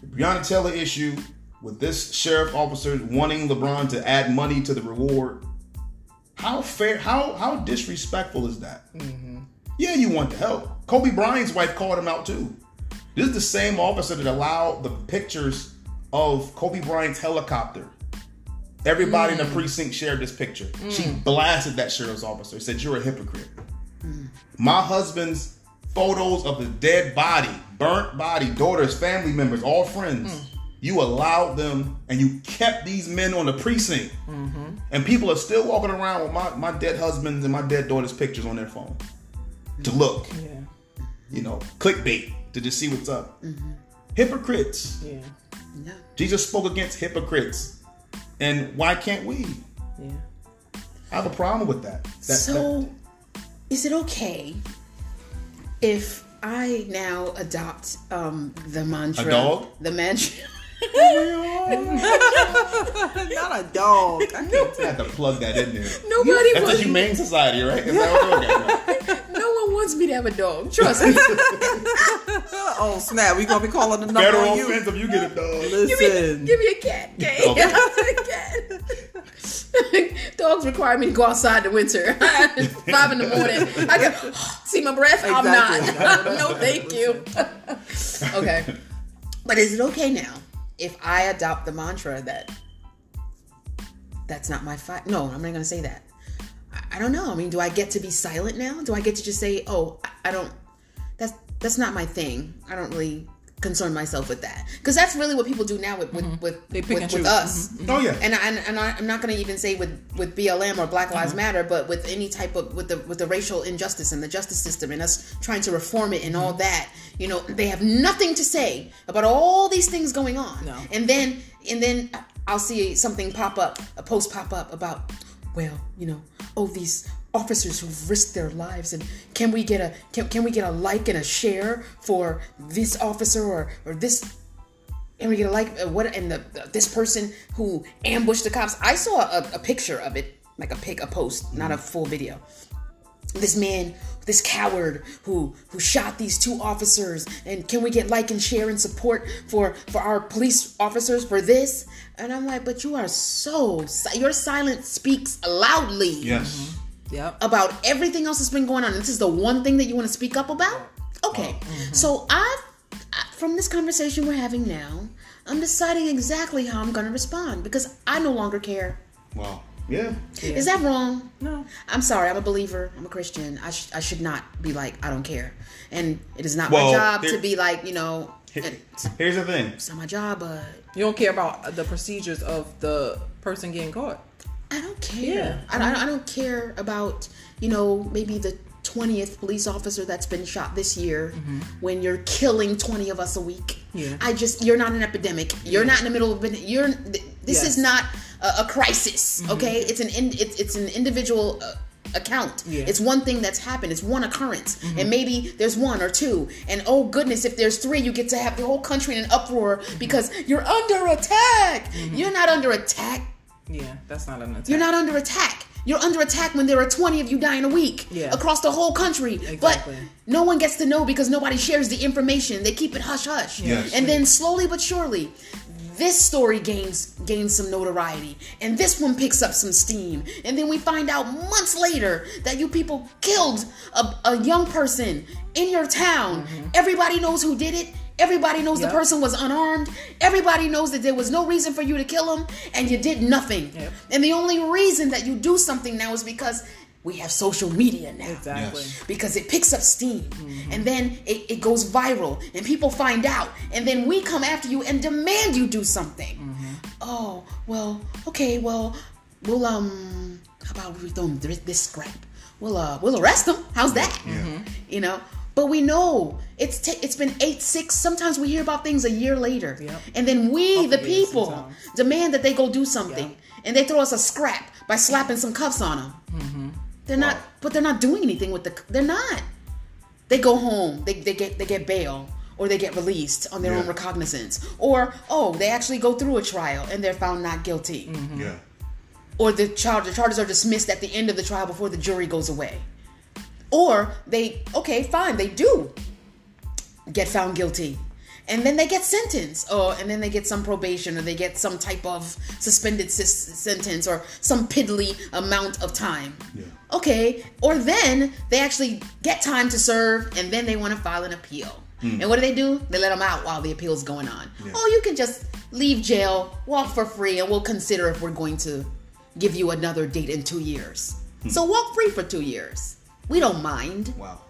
the Breonna Taylor issue, with this sheriff officer wanting LeBron to add money to the reward, how fair, how how disrespectful is that? Mm-hmm. Yeah, you want the help. Kobe Bryant's wife called him out too. This is the same officer that allowed the pictures of Kobe Bryant's helicopter. Everybody in the hmm. precinct shared this picture. She hmm. blasted that sheriff's officer. Said, "You're a hypocrite." Hmm. My husband's photos of the dead body, burnt body, daughters, family members, all friends. You allowed them and you kept these men on the precinct. Mm-hmm. And people are still walking around with my, my dead husband's and my dead daughter's pictures on their phone to look, Yeah. you know, clickbait to just see what's up. Hypocrites. Yeah. No. Jesus spoke against hypocrites. And why can't we? Yeah. I have a problem with that. that so, is it okay if I now adopt um, the mantra? The mantra. Not a dog. I can't I had to plug that in there. Nobody That's wants. the Humane Society, right? Is that what we're talking about? [laughs] No one wants me to have a dog. Trust me. [laughs] Oh snap! We gonna be calling the number Federal on you. offense if you get a dog. give, me, Listen, give me a cat. Okay. Okay. [laughs] cat. Dogs require me to go outside in the winter. Five in the morning. I can [gasps] see my breath. I'm not. no, thank you. okay. But is it okay now if I adopt the mantra that that's not my fight? No, I'm not going to say that. I- I don't know. I mean, do I get to be silent now? Do I get to just say, "Oh, I- I don't that's that's not my thing. I don't really concern myself with that." Cuz that's really what people do now with with with, Mm-hmm. They pick with, and with choose. us. Oh yeah. And, I, and, and I, I'm not going to even say with, with BLM or Black Mm-hmm. Lives Matter, but with any type of with the with the racial injustice and the justice system and us trying to reform it and all Mm-hmm. that. You know, they have nothing to say about all these things going on. No. And then and then I'll see something pop up, a post pop up about, well, you know, oh these officers who've risked their lives and can we get a can, can we get a like and a share for this officer or or this and we get a like uh, what and the this person who ambushed the cops. I saw a, a picture of it, like a pic, a post, not a full video. This man, this coward who who shot these two officers, and can we get like and share and support for for our police officers for this? And I'm like, but you are so si- your silence speaks loudly Yes. Yep. about everything else that's been going on. This is the one thing that you want to speak up about? Okay. Oh, mm-hmm. So I've, I- from this conversation we're having now, I'm deciding exactly how I'm going to respond because I no longer care. Wow. Yeah. Is that wrong? No. I'm sorry. I'm a believer. I'm a Christian. I, sh- I should not be like, I don't care. And it is not Well, my job here- to be like, you know, Here's the thing. It's not my job, but You don't care about the procedures of the person getting caught. I don't care. Yeah. I, I, don't care about, you know, maybe the 20th police officer that's been shot this year mm-hmm. when you're killing 20 of us a week. Yeah. I just, you're not an epidemic. You're not in the middle of, you're, this Yes. is not a, a crisis, mm-hmm. okay? It's an, in, it's, it's an individual uh, account. Yeah. It's one thing that's happened. It's one occurrence. Mm-hmm. And maybe there's one or two. And oh goodness, if there's three, you get to have the whole country in an uproar because you're under attack. You're not under attack. Yeah, that's not an attack. You're not under attack. You're under attack when there are 20 of you dying a week Yeah. across the whole country. Exactly. But no one gets to know because nobody shares the information. They keep it hush hush. Yes. And then slowly but surely, this story gains gains some notoriety and this one picks up some steam and then we find out months later that you people killed a, a young person in your town mm-hmm. everybody knows who did it everybody knows Mm-hmm. Yep. the person was unarmed. Everybody knows that there was no reason for you to kill him and you did nothing. Yep. and the only reason that you do something now is because we have social media now. Exactly. Yes. because it picks up steam. And then it, it goes viral and people find out. And then we come after you and demand you do something. Oh well okay well we'll um how about we throw him this, this scrap? We'll uh we'll arrest him. How's that? You know but we know it's ta it's been eight six sometimes we hear about things a year later Yep. and then we the people sometimes. demand that they go do something and they throw us a scrap by slapping some cuffs on them they're not, but they're not doing anything with the. They're not. They go home. They, they get they get bail or they get released on their Yeah. own recognizance, or oh they actually go through a trial and they're found not guilty, Yeah. or the charge the charges are dismissed at the end of the trial before the jury goes away, or they okay fine they do get found guilty, and then they get sentenced, or and then they get some probation, or they get some type of suspended sis- sentence, or some piddly amount of time. Yeah. Okay, or then they actually get time to serve, and then they want to file an appeal. Hmm. And what do they do? They let them out while the appeal's going on. Yeah. Oh, you can just leave jail, walk for free, and we'll consider if we're going to give you another date in two years. Hmm. So walk free for two years. We don't mind. Wow.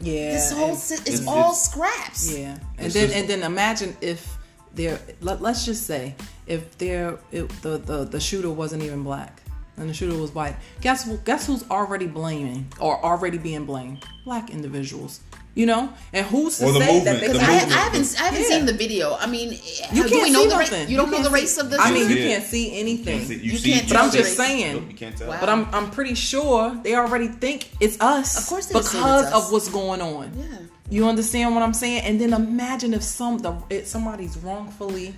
Yeah. This whole and- si- it's, it's- all it's- scraps. Yeah, and It's then just- and then imagine if there. Let, let's just say if there it, the, the the shooter wasn't even black and the shooter was white. Guess who- guess who's already blaming or already being blamed? Black individuals. You know, and who's to Or the say movement, that they the Because I, I haven't I haven't Yeah. seen the video. I mean, You uh, can't we know see the race? nothing. You don't know can't the see- race of the I mean, you Yeah. can't see anything. You, You see can't But I'm tell just saying. You can't tell. Wow. But I'm I'm pretty sure they already think it's us. Of course they because it's us. of what's going on. Yeah. You understand what I'm saying? And then imagine if some the it, somebody's wrongfully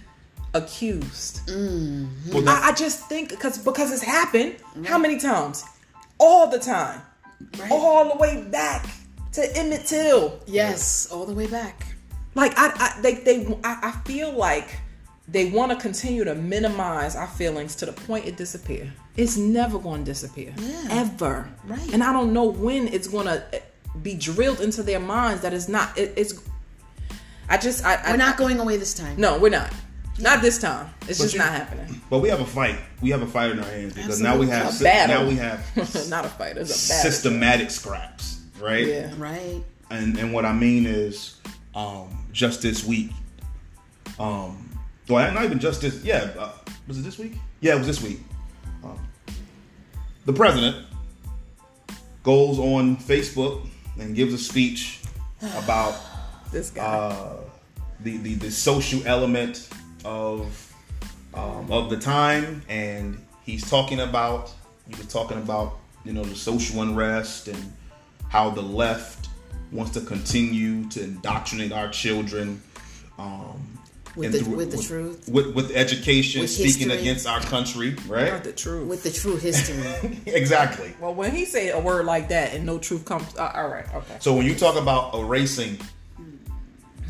accused. Mm-hmm. Well, I, I just think because because it's happened how many times? All the time. Right. All the way back to Emmett Till. Yes, all the way back. Like I, I they they I, I feel like they want to continue to minimize our feelings to the point it disappear. It's never going to disappear. Yeah. Ever. Right. And I don't know when it's going to eh, be drilled into their minds that it's not it, it's I just I, I We're not going away this time. No, we're not. Not this time. It's But just you- not happening. but we have a fight. We have a fight in our hands because now we have A battle. now we have [laughs] not a fight. It's a battle. systematic scraps, right? Yeah. Right. And and what I mean is, um, just this week, um, well, not even just this. Yeah, uh, was it this week? Yeah, it was this week. Um, the president goes on Facebook and gives a speech [sighs] about This guy. uh, the, the the social element of um, of the time, and he's talking about he was talking about you know the social unrest and how the left wants to continue to indoctrinate our children. Um, With the- through- with the truth. with with education, With speaking history. against our country, right? Not the truth. With the true history. [laughs] exactly. well, when he say a word like that and no truth comes, uh, all right, okay. So when you talk about erasing,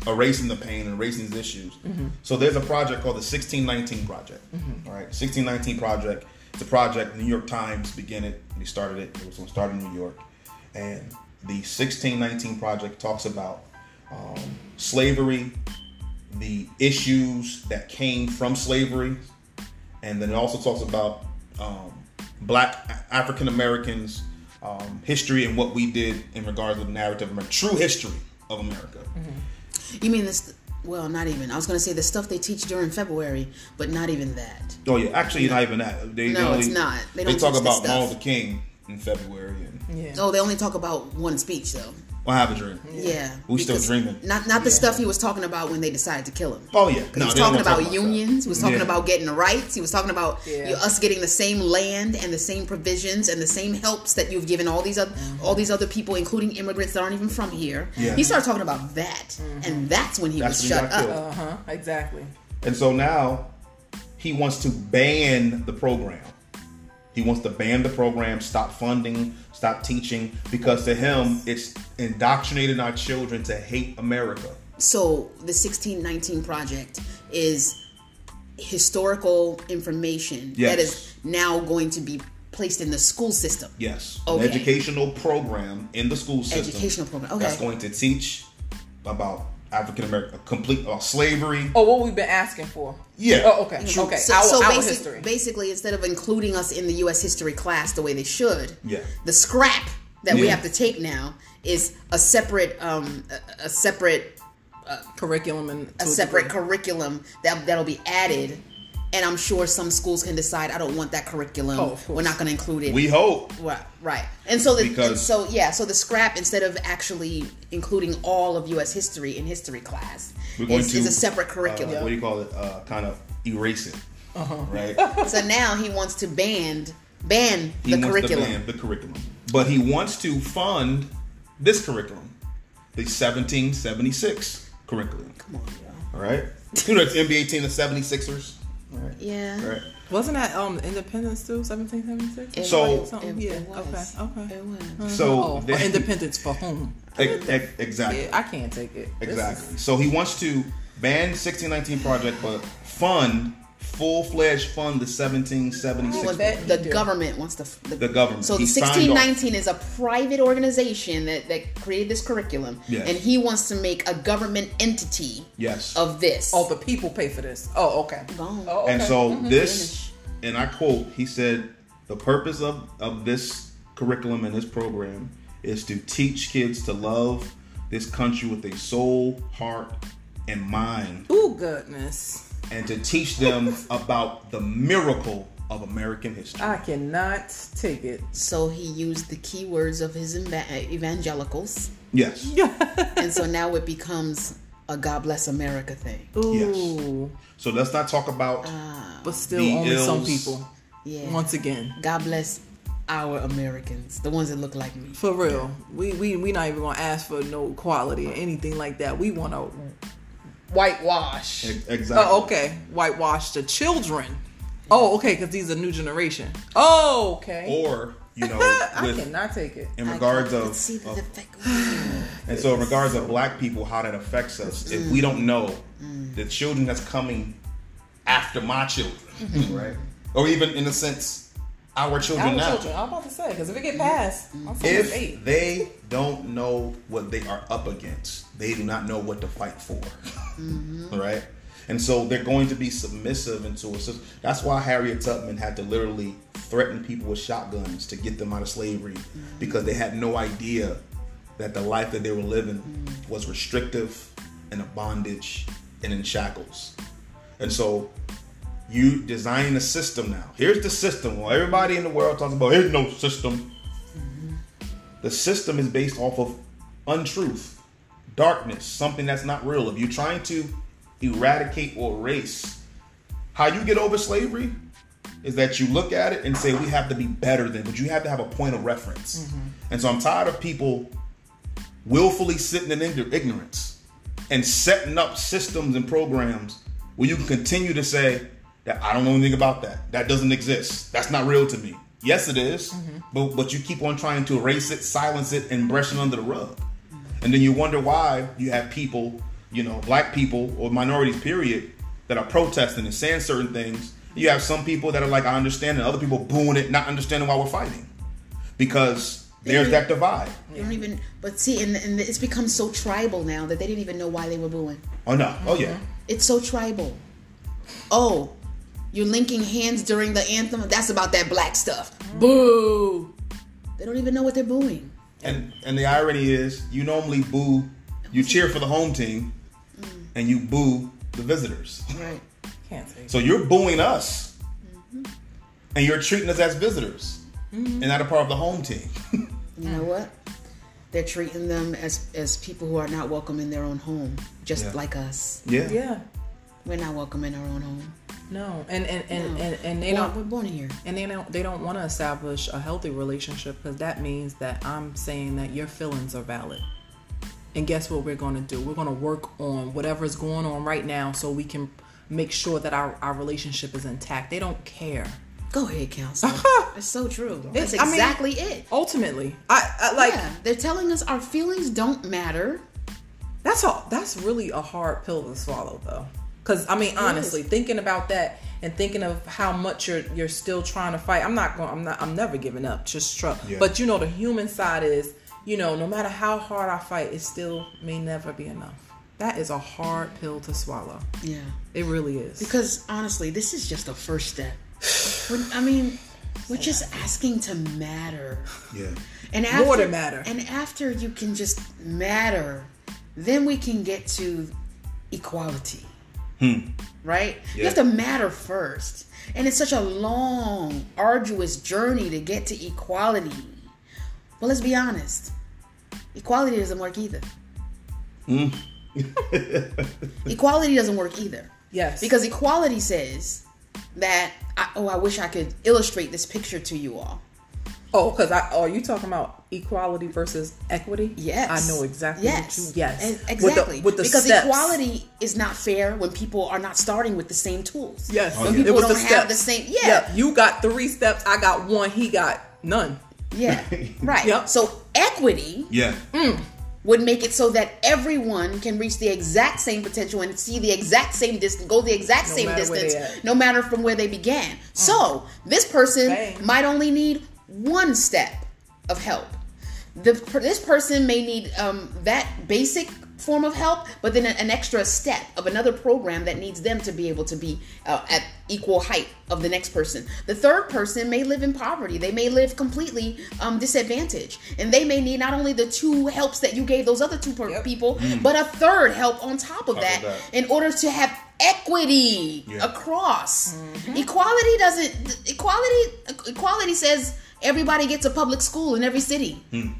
erasing the pain and erasing these issues, so there's a project called the 1619 Project. All right, 1619 Project. It's a project. New York Times began it. They started it. It was going to start in New York, and the 1619 Project talks about um, slavery, the issues that came from slavery, and then it also talks about um, black African Americans um, history and what we did in regards to the narrative of true history of America. you mean this? Well, not even. I was going to say the stuff they teach during February, but not even that. Oh yeah, actually not even that. They, they No, only, it's not. They They, talk about Martin. Luther King in February and Yeah. Oh, they only talk about one speech though. what happened during. Yeah. We still because dreaming. Not not the stuff he was talking about when they decided to kill him. Oh yeah, he was talking wanna talk about that. unions. He was talking Yeah. about getting the rights. He was talking about Yeah. you- us getting the same land and the same provisions and the same helps that you've given all these other all these other people, including immigrants that aren't even from here. Yeah. He started talking about that, and that's when he That's was when shut got up. Uh huh. Exactly. And so now he wants to ban the program. He wants to ban the program, stop funding, stop teaching, because to him it's indoctrinating our children to hate America. So the 1619 project is historical information Yes. that is now going to be placed in the school system. Yes, Okay. an educational program in the school system. Educational program, okay. That's going to teach about African American, complete about slavery. Oh, what we've been asking for. Yeah. Oh, okay. Mm-hmm. Okay. So, our so our basic- history. basically, instead of including us in the U.S. history class the way they should, Yeah. the scrap that we have to take now is a separate, um, a, a separate, uh, curriculum and a separate degree. curriculum that that'll be added. And I'm sure some schools can decide I don't want that curriculum. Oh, of course. We're not going to include it. We hope. Right, right. And so the Because- and so yeah, so the scrap instead of actually including all of U.S. history in history class We're going is, to is a separate uh, curriculum. what do you call it? Uh, kind of erase it. Uh-huh. Right. [laughs] So now he wants to ban ban He the wants curriculum. to ban the curriculum, but he wants to fund this curriculum, the 1776 curriculum. Come on, y'all. All right. You know, it's NBA team, the 76ers. Right. Yeah. Right. Wasn't that um Independence too? Seventeen seventy six. So- was. Something, It- yeah. it was. Okay. Okay. It was. So oh, then- independence for whom? Ex- ex- exactly. Yeah, I can't take it. Exactly. is- So he wants to ban 1619 project, but fund full fledged fund the 1776. Well, that- The government wants to. The, The government. So the He 1619 is a private organization that, that created this curriculum, Yes. and he wants to make a government entity yes. of this. Oh, the people pay for this. Oh, okay. Gone. Oh, okay. And so Mm-hmm. this, and I quote, he said, the purpose of, of this curriculum and this program is to teach kids to love this country with a soul, heart, and mind, Oh goodness. And to teach them [laughs] about the miracle of American history. I cannot take it. So he used the keywords of his evangelicals, Yes. [laughs] and so now it becomes a "God bless America" thing. Ooh. So let's not talk about ah. But still, The only some people. Yeah. Once again. God bless our Americans, the ones that look like me. For real. We we we not even gonna ask for no equality or anything like that. We wanna whitewash. Oh, exactly. Oh, okay. Whitewash the children. Oh, okay, because these are new generation. Oh, okay. or you know, [laughs] I cannot take it. in regards I of, see the of. And so, in regards of black people, how that affects us, if we don't know the children that's coming after my children, right? Or even in a sense, our children Our now. children. I'm about to say because if it get passed, If eight. they don't know what they are up against, they do not know what to fight for, mm-hmm. right? And so they're going to be submissive into a system. That's why Harriet Tubman had to literally threaten people with shotguns to get them out of slavery mm-hmm. because they had no idea that the life that they were living mm-hmm. was restrictive and a bondage and in shackles. And so you designing a system now. Here's the system. Well, everybody in the world talks about there's no system. Mm-hmm. The system is based off of untruth, darkness, something that's not real. If you're trying to eradicate or erase how you get over slavery, is that you look at it and say we have to be better than, but you have to have a point of reference. Mm-hmm. And so I'm tired of people willfully sitting in ign- ignorance and setting up systems and programs where you can continue to say that I don't know anything about that. That doesn't exist. That's not real to me. Yes, it is, mm-hmm. but but you keep on trying to erase it, silence it, and brush it under the rug. And then you wonder why you have people, you know, black people or minorities, period, that are protesting and saying certain things. You have some people that are like, I understand, and other people booing it, not understanding why we're fighting. Because there's that divide. They don't even. But see, and, and it's become so tribal now that they didn't even know why they were booing. Oh no. Oh yeah. It's so tribal. Oh, you're linking hands during the anthem. That's about that black stuff. Mm-hmm. Boo! They don't even know what they're booing. And and the irony is, you normally boo, you cheer for the home team, mm. and you boo the visitors. Right. Can't take it. So you're booing us, mm-hmm. and you're treating us as visitors, mm-hmm. and not a part of the home team. You know what? They're treating them as as people who are not welcome in their own home, just Yeah. like us. yeah. Yeah. We're not welcome in our own home. No. And and and, No. and, and they We're, don't we're born here. and they don't they don't want to establish a healthy relationship because that means that I'm saying that your feelings are valid. And guess what we're going to do? We're going to work on whatever's going on right now so we can make sure that our, our relationship is intact. They don't care. Go ahead, counselor. [laughs] it's so true. That's It's- I mean- exactly it. Ultimately, I, I like yeah, they're telling us our feelings don't matter. That's all. That's really a hard pill to swallow, though. Because I mean, honestly, thinking about that and thinking of how much you're you're still trying to fight. I'm not going. I'm not. I'm never giving up. Just trust. Yeah. But you know, the human side is, you know, no matter how hard I fight, it still may never be enough. That is a hard pill to swallow. Yeah. It really is. Because honestly, this is just a first step. I mean, we're just asking to matter. Yeah. And after, More to matter. And after you can just matter, then we can get to equality. Hmm. Right? You have to matter first. And it's such a long, arduous journey to get to equality. Well, let's be honest. Equality doesn't work either. Hmm. [laughs] [laughs] equality doesn't work either. yes. Because equality says that, I, oh, I wish I could illustrate this picture to you all. Oh, because I oh, are you talking about equality versus equity? Yes. I know exactly Yes. what you yes. And- With the- exactly. With the, because steps. equality is not fair when people are not starting with the same tools. Yes. Oh, when Okay. people don't the have steps. the same yeah. You got three steps, I got one, he got none. Yeah. [laughs] Right. Yep. So equity Yeah. Mm, would make it so that everyone can reach the exact same potential and see the exact same distance, go the exact No same distance, no matter from where they began. Mm. So this person Bang. might only need one step of help. The this person may need um, that basic form of help, but then an extra step of another program that needs them to be able to be uh, at equal height of the next person. The third person may live in poverty. They may live completely um, disadvantaged, and they may need not only the two helps that you gave those other two per- Yep. people, but a third help on top of that, that. in order to have equity Yeah. across. Equality doesn't. Equality. Equality says everybody gets a public school in every city. Hmm.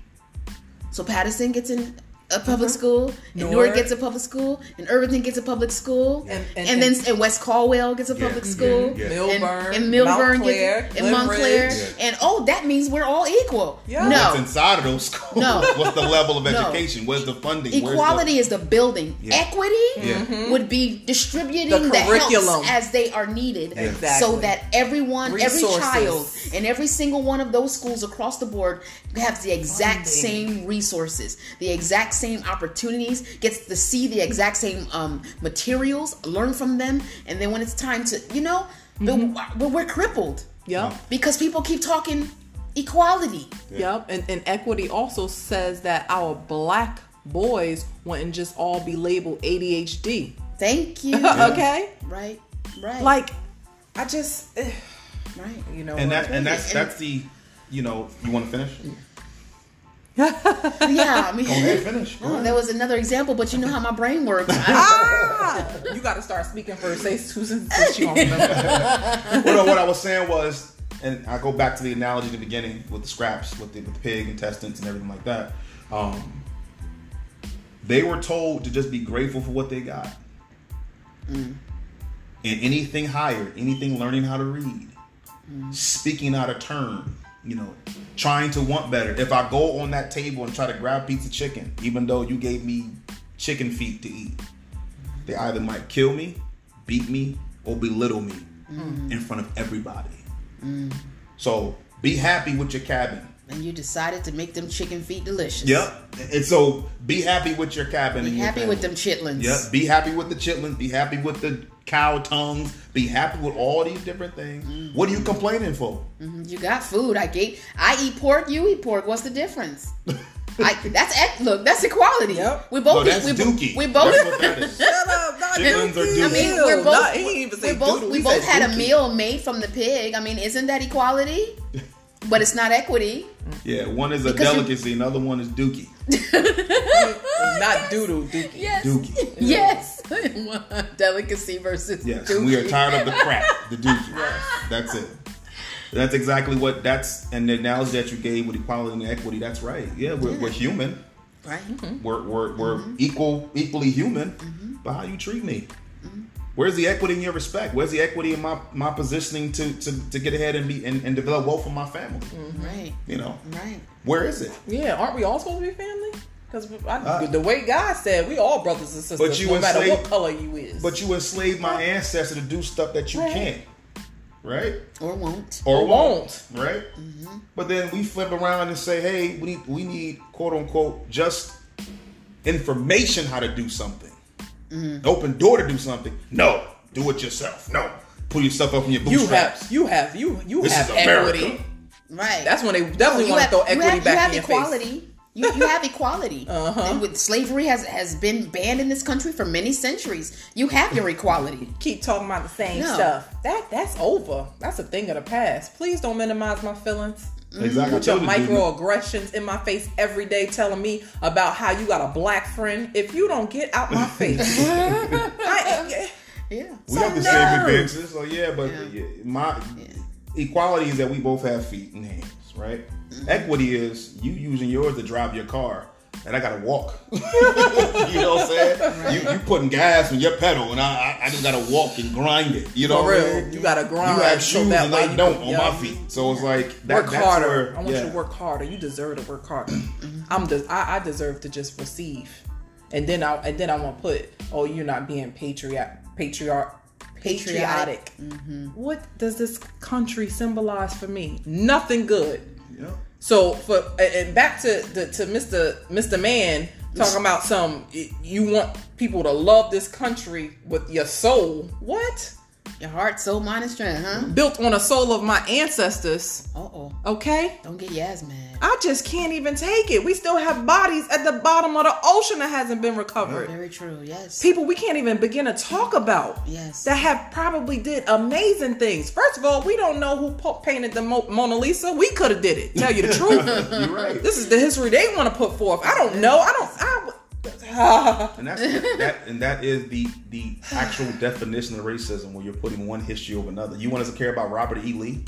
So Paterson gets in a public uh-huh. school, and Newark Newark. gets a public school, and Irvington gets a public school, And- and, and- then and West Caldwell gets a Yeah. public school, Yeah. and, Millburn, and Millburn Montclair, gets and Montclair, Glen Ridge. and oh, that means we're all equal. Yeah. No, What's inside of those schools? No. [laughs] What's the level of No. education? Where's the funding? Where's the- Equality is the building. Yeah. Equity Yeah. Mm-hmm. would be distributing The the, curriculum. as they are needed, Exactly. so that everyone, every child, and every single one of those schools across the board has the exact Funding. same resources, the exact same opportunities, gets to see the exact same um, materials, learn from them, and then when it's time to, you know, but, but we're crippled Yep. because people keep talking equality. Yep. And, and equity also says that our black boys wouldn't just all be labeled ADHD. Thank [laughs] you. okay? Right. Right. Like, I just, eh, right. you know, and what? that and that's that's the you know you want to finish? Yeah, I mean, Go ahead, finish. Go Oh, ahead. there was another example, but you know how my brain works. [laughs] Ah, you got to start speaking first. Say Susan, [laughs] since you don't remember. [laughs] well, no, what I was saying was, and I go back to the analogy in the beginning with the scraps, with the, with the pig intestines and everything like that. Um, they were told to just be grateful for what they got. And anything higher, anything learning how to read, speaking out of turn, you know, trying to want better. If I go on that table and try to grab a piece of chicken, even though you gave me chicken feet to eat, they either might kill me, beat me, or belittle me mm. in front of everybody. Mm. So be happy with your cabin. and you decided to make them chicken feet delicious. Yep. And so be happy with your cabin. Be and your happy with them chitlins. Yep. Be happy with the chitlins. Be happy with the cow tongues. Be happy with all these different things. Mm-hmm. What are you complaining for? Mm-hmm. You got food. I gave. I eat pork. You eat pork. What's the difference? [laughs] I, that's look. That's equality. Yep. We both. No, that's we, dookie. we both. That's what that is. [laughs] Shut up, not Chitlins dookie. dookie. I mean, we're both. not- he even we both. doodle, we he both said had a meal made from the pig. I mean, isn't that equality? [laughs] But it's not equity. Yeah, one is a Because you- delicacy, another one is dookie. Not doodle, dookie. Yes. Dookie. Yes. [laughs] Delicacy versus. Yes, dookie. we are tired of the crap, the dookie. [laughs] Yes. That's it. That's exactly what that's and the analogy that you gave with equality and equity. That's right. Yeah, we're, we're human. Right. Mm-hmm. We're we're, we're mm-hmm. equal, equally human. Mm-hmm. But how you treat me? Where's the equity in your respect? Where's the equity in my my positioning to to, to get ahead and be and, and develop wealth for my family? Right. You know, Right. where is it? Yeah, aren't we all supposed to be family? Because Uh, the way God said, we all brothers and sisters, But you no matter enslaved- what color you is. But you enslaved my ancestor to do stuff that you Right. can't, right? Or won't. Or Or won't, won't. right? But then we flip around and say, "Hey, we need we need quote unquote just information how to do something, open door to do something." No, do it yourself. No, pull yourself up from your you bootstraps. have, you have, you you This have is America. equity. Right. That's when they definitely you want to have, throw you equity have, you back have in your equality. face. You, you have equality. [laughs] Uh-huh. And with slavery has has been banned in this country for many centuries. You have your equality. [laughs] Keep talking about the same No. stuff. That that's over. That's a thing of the past. Please don't minimize my feelings. Exactly. Mm-hmm. With your I told you, dude. microaggressions in my face every day, telling me about how you got a black friend. If you don't get out my [laughs] face, I, Yeah. We some have the same nerve. advances, so yeah. But Yeah. yeah, my equality is that we both have feet and hands, right? Mm-hmm. Equity is you using yours to drive your car, and I gotta walk. [laughs] you know what I'm saying? You, you putting gas on your pedal, and I, I, I just gotta walk and grind it. You know For real, mean? you gotta grind. You have shoes that and I don't on yeah. my feet, so it's like that, work that's harder. where- I want yeah. you to work harder. You deserve to work harder. Mm-hmm. I'm des- I, I deserve to just receive, and then I and then I want to put, oh, you're not being patriot, patriot, patriotic. Patriotic. What does this country symbolize for me? Nothing good. Yeah. So for and back to the, to Mr. Mr. Man talking about some you want people to love this country with your soul. What? Your heart, soul, mind, and strength, huh? Built on a soul of my ancestors. Uh oh. Okay? Don't get Yaz mad. I just can't even take it. We still have bodies at the bottom of the ocean that hasn't been recovered. Very true. Yes. People we can't even begin to talk about. Yes. That have probably did amazing things. First of all, we don't know who po- painted the Mo- Mona Lisa. We could have did it. Tell you the [laughs] truth. You're right. This is the history they want to put forth. I don't know. I don't. I, and that's [laughs] that, and that is the the actual definition of racism, where you're putting one history over another. You want us to care about Robert E. Lee?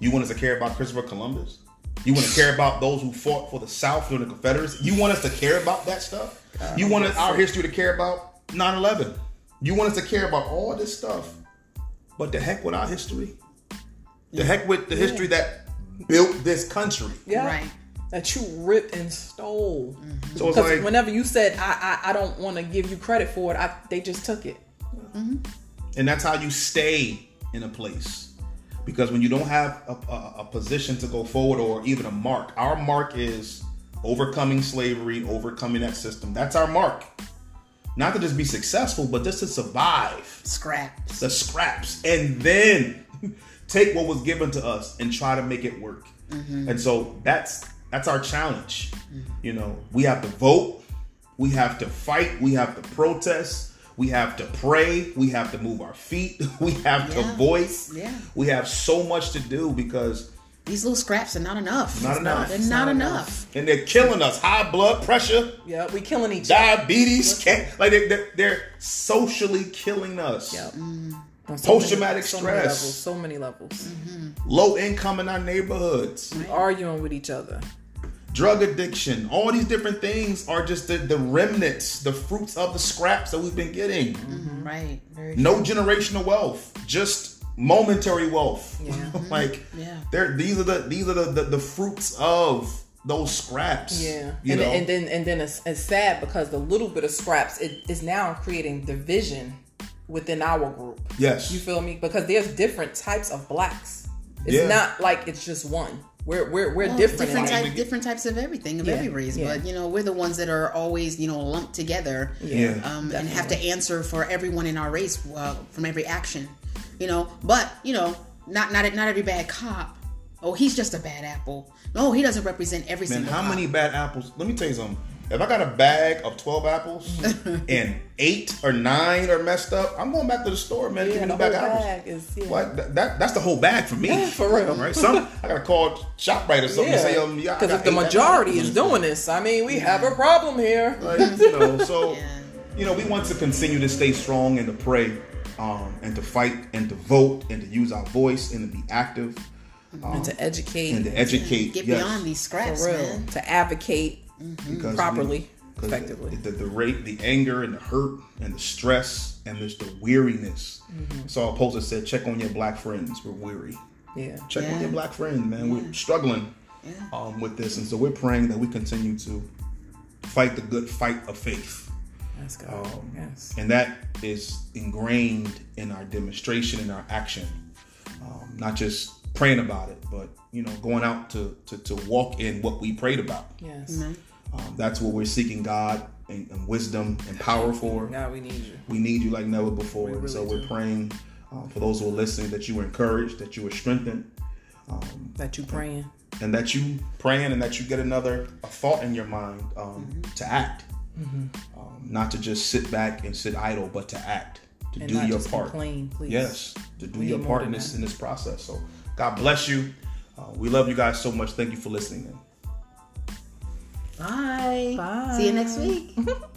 You want us to care about Christopher Columbus? You want to care about those who fought for the South during the Confederacy? You want us to care about that stuff? Uh, you want us, our history to care about 9/11? You want us to care about all this stuff? But the heck with our history. The heck with the history that built this country. yeah. Right. That you ripped and stole. Mm-hmm. So it's like whenever you said I, I I don't want to give you credit for it, I they just took it. Mm-hmm. and that's how you stay in a place. Because when you don't have a, a, a position to go forward or even a mark our mark is overcoming slavery overcoming that system. That's our mark. Not to just be successful but just to survive. Scraps. the scraps. And then [laughs] take what was given to us and try to make it work. Mm-hmm. And so that's that's our challenge you know we have to vote we have to fight we have to protest we have to pray we have to move our feet [laughs] we have to voice Yeah. we have so much to do because These little scraps are not enough. Not enough. They're not, not enough. and they're killing us high blood pressure Yeah, we killing each other. diabetes can like they, they're, they're socially killing us Yep. Mm. So Post-traumatic many- so stress. Many levels, so many levels. Mm-hmm. low income in our neighborhoods Arguing with each other. Drug addiction, all these different things are just the, the remnants, the fruits of the scraps that we've been getting. Mm-hmm. Right. Very No generational wealth, just momentary wealth. Yeah. [laughs] like Yeah. they're these are the these are the, the, the fruits of those scraps. Yeah, You and, know? and then and then it's, it's sad because the little bit of scraps it is now creating division within our group. yes. You feel me? Because there's different types of blacks. It's Yeah. not like it's just one. We're we're we're Well, different. different, in that. type, different types of everything of Yeah, every race, yeah. but you know we're the ones that are always you know lumped together, Yeah. um, and have to answer for everyone in our race uh, from every action, you know. But you know, not not not every bad cop. Oh, he's just a bad apple. No, he doesn't represent every Man, single. how cop. many bad apples? Let me tell you something. If I got a bag of 12 apples [laughs] and eight or nine are messed up, I'm going back to the store, man. Yeah, give me the bag of apples. bag is yeah. What? That, that- that's the whole bag for me. [laughs] For real. Right? Some I gotta call Shoprite or something and say, um, yeah, because if the eight apples. majority is doing this, I mean, we have a problem here. Like, you know, [laughs] so Yeah. you know, we want to continue to stay strong and to pray, um, and to fight and to vote and to use our voice and to be active and to educate, and to educate. Get yes, beyond these scraps, for real, man. to advocate because properly, we- effectively. The, the, the rate, the anger, and the hurt, and the stress, and there's the weariness. Mm-hmm. So a poster said, "Check on your black friends. We're weary. yeah. Check on your black friends, man. We're struggling um, with this, and so we're praying that we continue to fight the good fight of faith." Let's go. Um, yes. and that is ingrained in our demonstration and our action um, not just praying about it but you know going out to, to, to walk in what we prayed about Yes. Mm-hmm. Um, that's what we're seeking god and, and wisdom and power for Now we need you. we need you like never before We and so we're do. praying uh, for those who are listening that you were encouraged that you were strengthened That you praying. and that you praying and that you get another a thought in your mind um, Mm-hmm. to act um, not to just sit back and sit idle but to act to And do your part complain, please. yes to do We your part in this that. in this process so god bless you uh, we love you guys so much thank you for listening Bye. Bye. See you next week. [laughs]